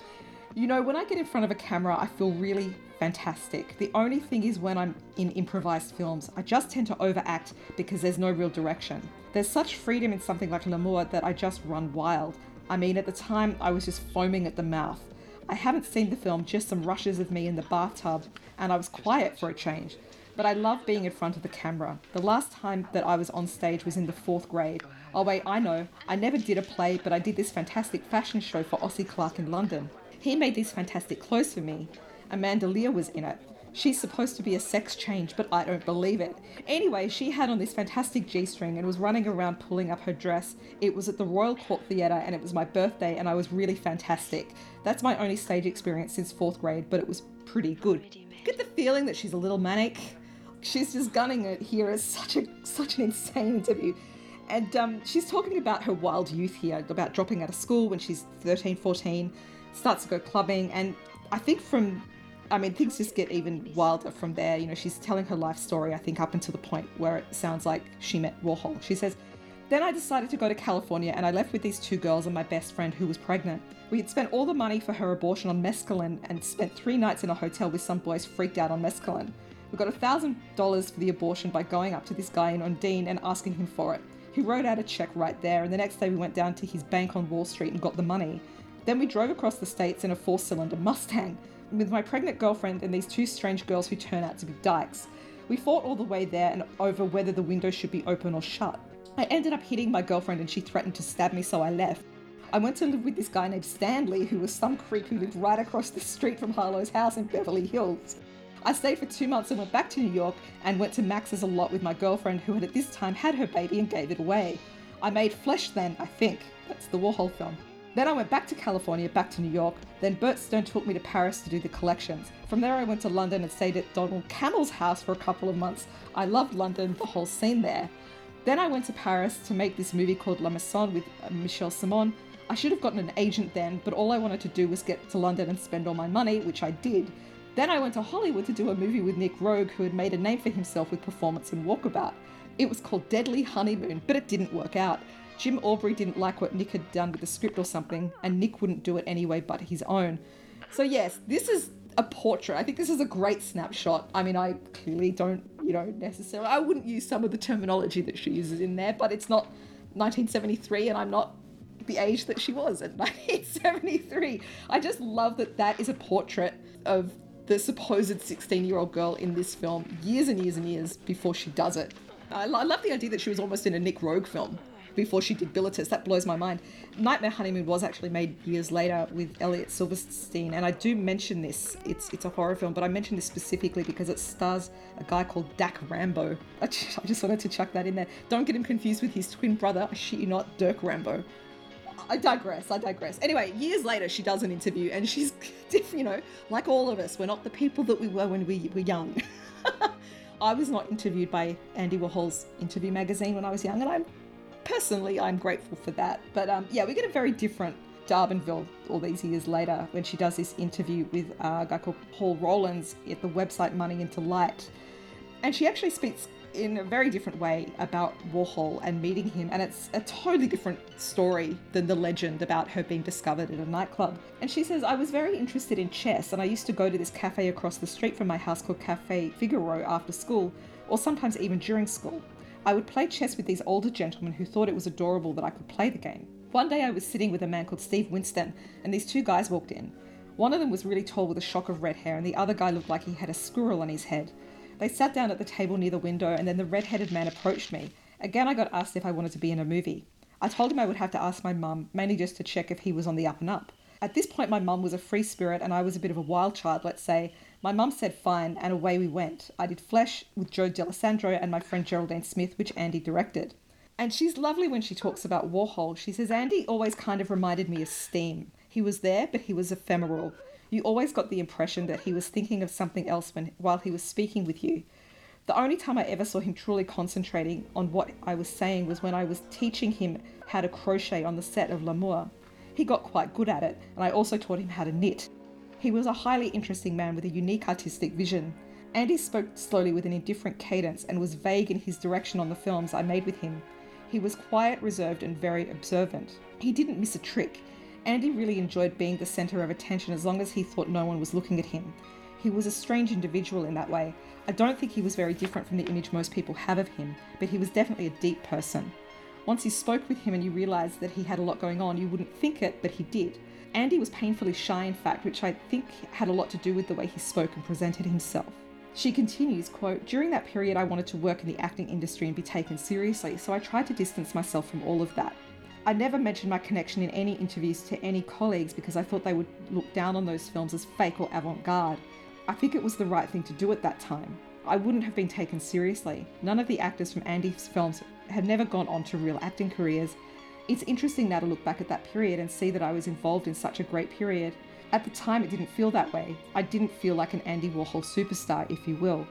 you know, when I get in front of a camera, I feel really fantastic. The only thing is when I'm in improvised films, I just tend to overact because there's no real direction. There's such freedom in something like L'Amour that I just run wild. I mean, at the time, I was just foaming at the mouth. I haven't seen the film, just some rushes of me in the bathtub, and I was quiet for a change but I love being in front of the camera. The last time that I was on stage was in the fourth grade. Oh, wait, I know. I never did a play, but I did this fantastic fashion show for Ossie Clark in London. He made these fantastic clothes for me. Amanda Lear was in it. She's supposed to be a sex change, but I don't believe it. Anyway, she had on this fantastic G string and was running around pulling up her dress. It was at the Royal Court Theatre and it was my birthday, and I was really fantastic. That's my only stage experience since fourth grade, but it was pretty good. Get the feeling that she's a little manic she's just gunning it here as such a such an insane interview. And um, she's talking about her wild youth here, about dropping out of school when she's 13, 14, starts to go clubbing. And I think from, I mean, things just get even wilder from there. You know, she's telling her life story, I think, up until the point where it sounds like she met Warhol. She says, Then I decided to go to California and I left with these two girls and my best friend who was pregnant. We had spent all the money for her abortion on mescaline and spent three nights in a hotel with some boys freaked out on mescaline. We got $1,000 for the abortion by going up to this guy in Ondine and asking him for it. He wrote out a check right there, and the next day we went down to his bank on Wall Street and got the money. Then we drove across the states in a four cylinder Mustang with my pregnant girlfriend and these two strange girls who turn out to be dykes. We fought all the way there and over whether the window should be open or shut. I ended up hitting my girlfriend and she threatened to stab me, so I left. I went to live with this guy named Stanley, who was some creep who lived right across the street from Harlow's house in Beverly Hills. I stayed for two months and went back to New York and went to Max's a lot with my girlfriend, who had at this time had her baby and gave it away. I made Flesh then, I think. That's the Warhol film. Then I went back to California, back to New York. Then Bert Stone took me to Paris to do the collections. From there, I went to London and stayed at Donald Cammell's house for a couple of months. I loved London, the whole scene there. Then I went to Paris to make this movie called La Maison with uh, Michel Simon. I should have gotten an agent then, but all I wanted to do was get to London and spend all my money, which I did. Then I went to Hollywood to do a movie with Nic Roeg, who had made a name for himself with performance in Walkabout. It was called Deadly Honeymoon, but it didn't work out. Jim Aubrey didn't like what Nick had done with the script or something, and Nick wouldn't do it anyway but his own. So, yes, this is a portrait. I think this is a great snapshot. I mean, I clearly don't, you know, necessarily, I wouldn't use some of the terminology that she uses in there, but it's not 1973 and I'm not the age that she was in 1973. I just love that that is a portrait of the supposed 16 year old girl in this film years and years and years before she does it. I, I love the idea that she was almost in a Nic Roeg film before she did Bilitis. That blows my mind. Nightmare Honeymoon was actually made years later with Elliot Silverstein, and I do mention this. It's it's a horror film, but I mention this specifically because it stars a guy called Dak Rambo. I just, I just wanted to chuck that in there. Don't get him confused with his twin brother. I shit you not, Dirk Rambo. I digress. I digress. Anyway, years later, she does an interview, and she's, you know, like all of us, we're not the people that we were when we were young. I was not interviewed by Andy Warhol's interview magazine when I was young, and I'm personally I'm grateful for that. But um, yeah, we get a very different D'Arbanville all these years later when she does this interview with uh, a guy called Paul Rowlands at the website Money into Light. And she actually speaks in a very different way about Warhol and meeting him, and it's a totally different story than the legend about her being discovered at a nightclub. And she says, I was very interested in chess, and I used to go to this cafe across the street from my house called Cafe Figaro after school, or sometimes even during school. I would play chess with these older gentlemen who thought it was adorable that I could play the game. One day I was sitting with a man called Steve Winston, and these two guys walked in. One of them was really tall with a shock of red hair, and the other guy looked like he had a squirrel on his head. They sat down at the table near the window, and then the red headed man approached me. Again, I got asked if I wanted to be in a movie. I told him I would have to ask my mum, mainly just to check if he was on the up and up. At this point, my mum was a free spirit and I was a bit of a wild child, let's say. My mum said fine, and away we went. I did Flesh with Joe Dallesandro and my friend Geraldine Smith, which Andy directed. And she's lovely when she talks about Warhol. She says, Andy always kind of reminded me of Steam. He was there, but he was ephemeral. You always got the impression that he was thinking of something else when, while he was speaking with you. The only time I ever saw him truly concentrating on what I was saying was when I was teaching him how to crochet on the set of L'Amour. He got quite good at it, and I also taught him how to knit. He was a highly interesting man with a unique artistic vision. Andy spoke slowly with an indifferent cadence and was vague in his direction on the films I made with him. He was quiet, reserved, and very observant. He didn't miss a trick. Andy really enjoyed being the centre of attention as long as he thought no one was looking at him. He was a strange individual in that way, I don't think he was very different from the image most people have of him, but he was definitely a deep person. Once you spoke with him and you realised that he had a lot going on, you wouldn't think it, but he did. Andy was painfully shy, in fact, which I think had a lot to do with the way he spoke and presented himself. She continues, quote, During that period I wanted to work in the acting industry and be taken seriously, so I tried to distance myself from all of that. I never mentioned my connection in any interviews to any colleagues because I thought they would look down on those films as fake or avant garde. I think it was the right thing to do at that time. I wouldn't have been taken seriously. None of the actors from Andy's films had never gone on to real acting careers. It's interesting now to look back at that period and see that I was involved in such a great period. At the time, it didn't feel that way. I didn't feel like an Andy Warhol superstar, if you will.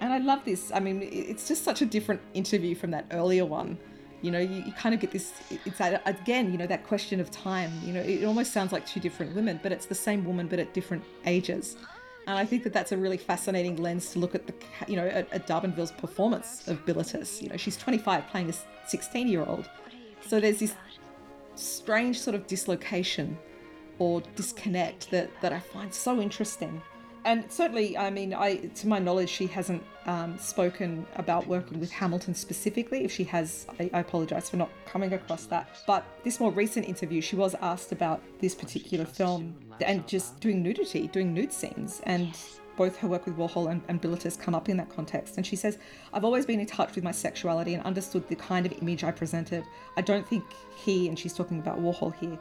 And I love this. I mean, it's just such a different interview from that earlier one. You know, you, you kind of get this, it's that, again, you know, that question of time. You know, it almost sounds like two different women, but it's the same woman, but at different ages. And I think that that's a really fascinating lens to look at the, you know, at, at D'Arbanville's performance of Bilitis. You know, she's 25 playing a 16 year old. So there's this strange sort of dislocation or disconnect that, that I find so interesting and certainly, I mean, I to my knowledge, she hasn't um, spoken about working with Hamilton specifically. If she has, I, I apologise for not coming across that. But this more recent interview, she was asked about this particular film and just doing nudity, doing nude scenes, and both her work with Warhol and, and Bilitis come up in that context. And she says, I've always been in touch with my sexuality and understood the kind of image I presented. I don't think he, and she's talking about Warhol here,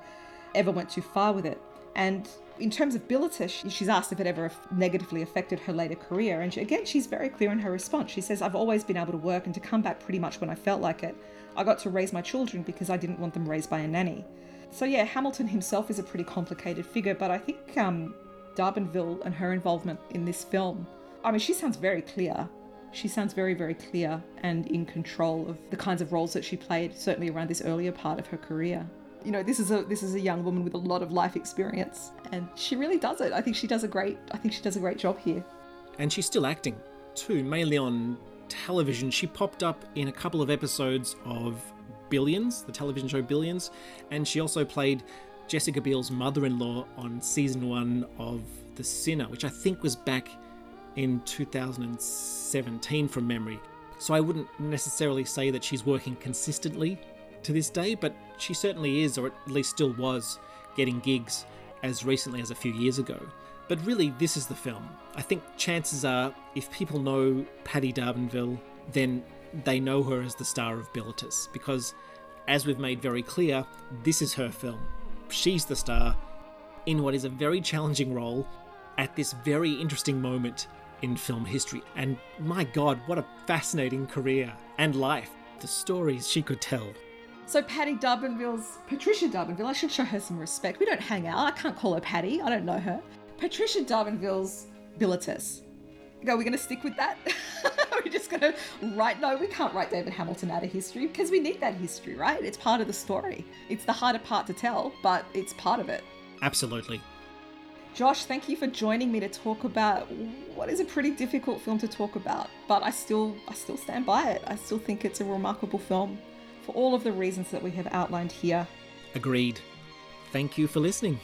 ever went too far with it. And in terms of Bilitis, she's asked if it ever negatively affected her later career. And she, again, she's very clear in her response. She says, I've always been able to work and to come back pretty much when I felt like it. I got to raise my children because I didn't want them raised by a nanny. So, yeah, Hamilton himself is a pretty complicated figure, but I think um, D'Arbanville and her involvement in this film, I mean, she sounds very clear. She sounds very, very clear and in control of the kinds of roles that she played, certainly around this earlier part of her career. You know this is a this is a young woman with a lot of life experience and she really does it. I think she does a great i think she does a great job here. And she's still acting too mainly on television. She popped up in a couple of episodes of billions the television show billions and she also played jessica biel's mother-in-law on season one of the sinner which i think was back in 2017 from memory so i wouldn't necessarily say that she's working consistently to this day, but she certainly is, or at least still was, getting gigs as recently as a few years ago. But really, this is the film. I think chances are, if people know Patti D'Arbanville, then they know her as the star of Bilitis, because as we've made very clear, this is her film. She's the star in what is a very challenging role at this very interesting moment in film history. And my god, what a fascinating career and life. The stories she could tell. So Patti D'Arbanville's Patricia D'Arbanville, I should show her some respect. We don't hang out. I can't call her Patty. I don't know her. Patricia D'Arbanville's Bilitis. Are we going to stick with that? Are we just going to write? No, we can't write David Hamilton out of history because we need that history, right? It's part of the story. It's the harder part to tell, but it's part of it. Absolutely. Josh, thank you for joining me to talk about what is a pretty difficult film to talk about, but I still I still stand by it. I still think it's a remarkable film for all of the reasons that we have outlined here. Agreed. Thank you for listening.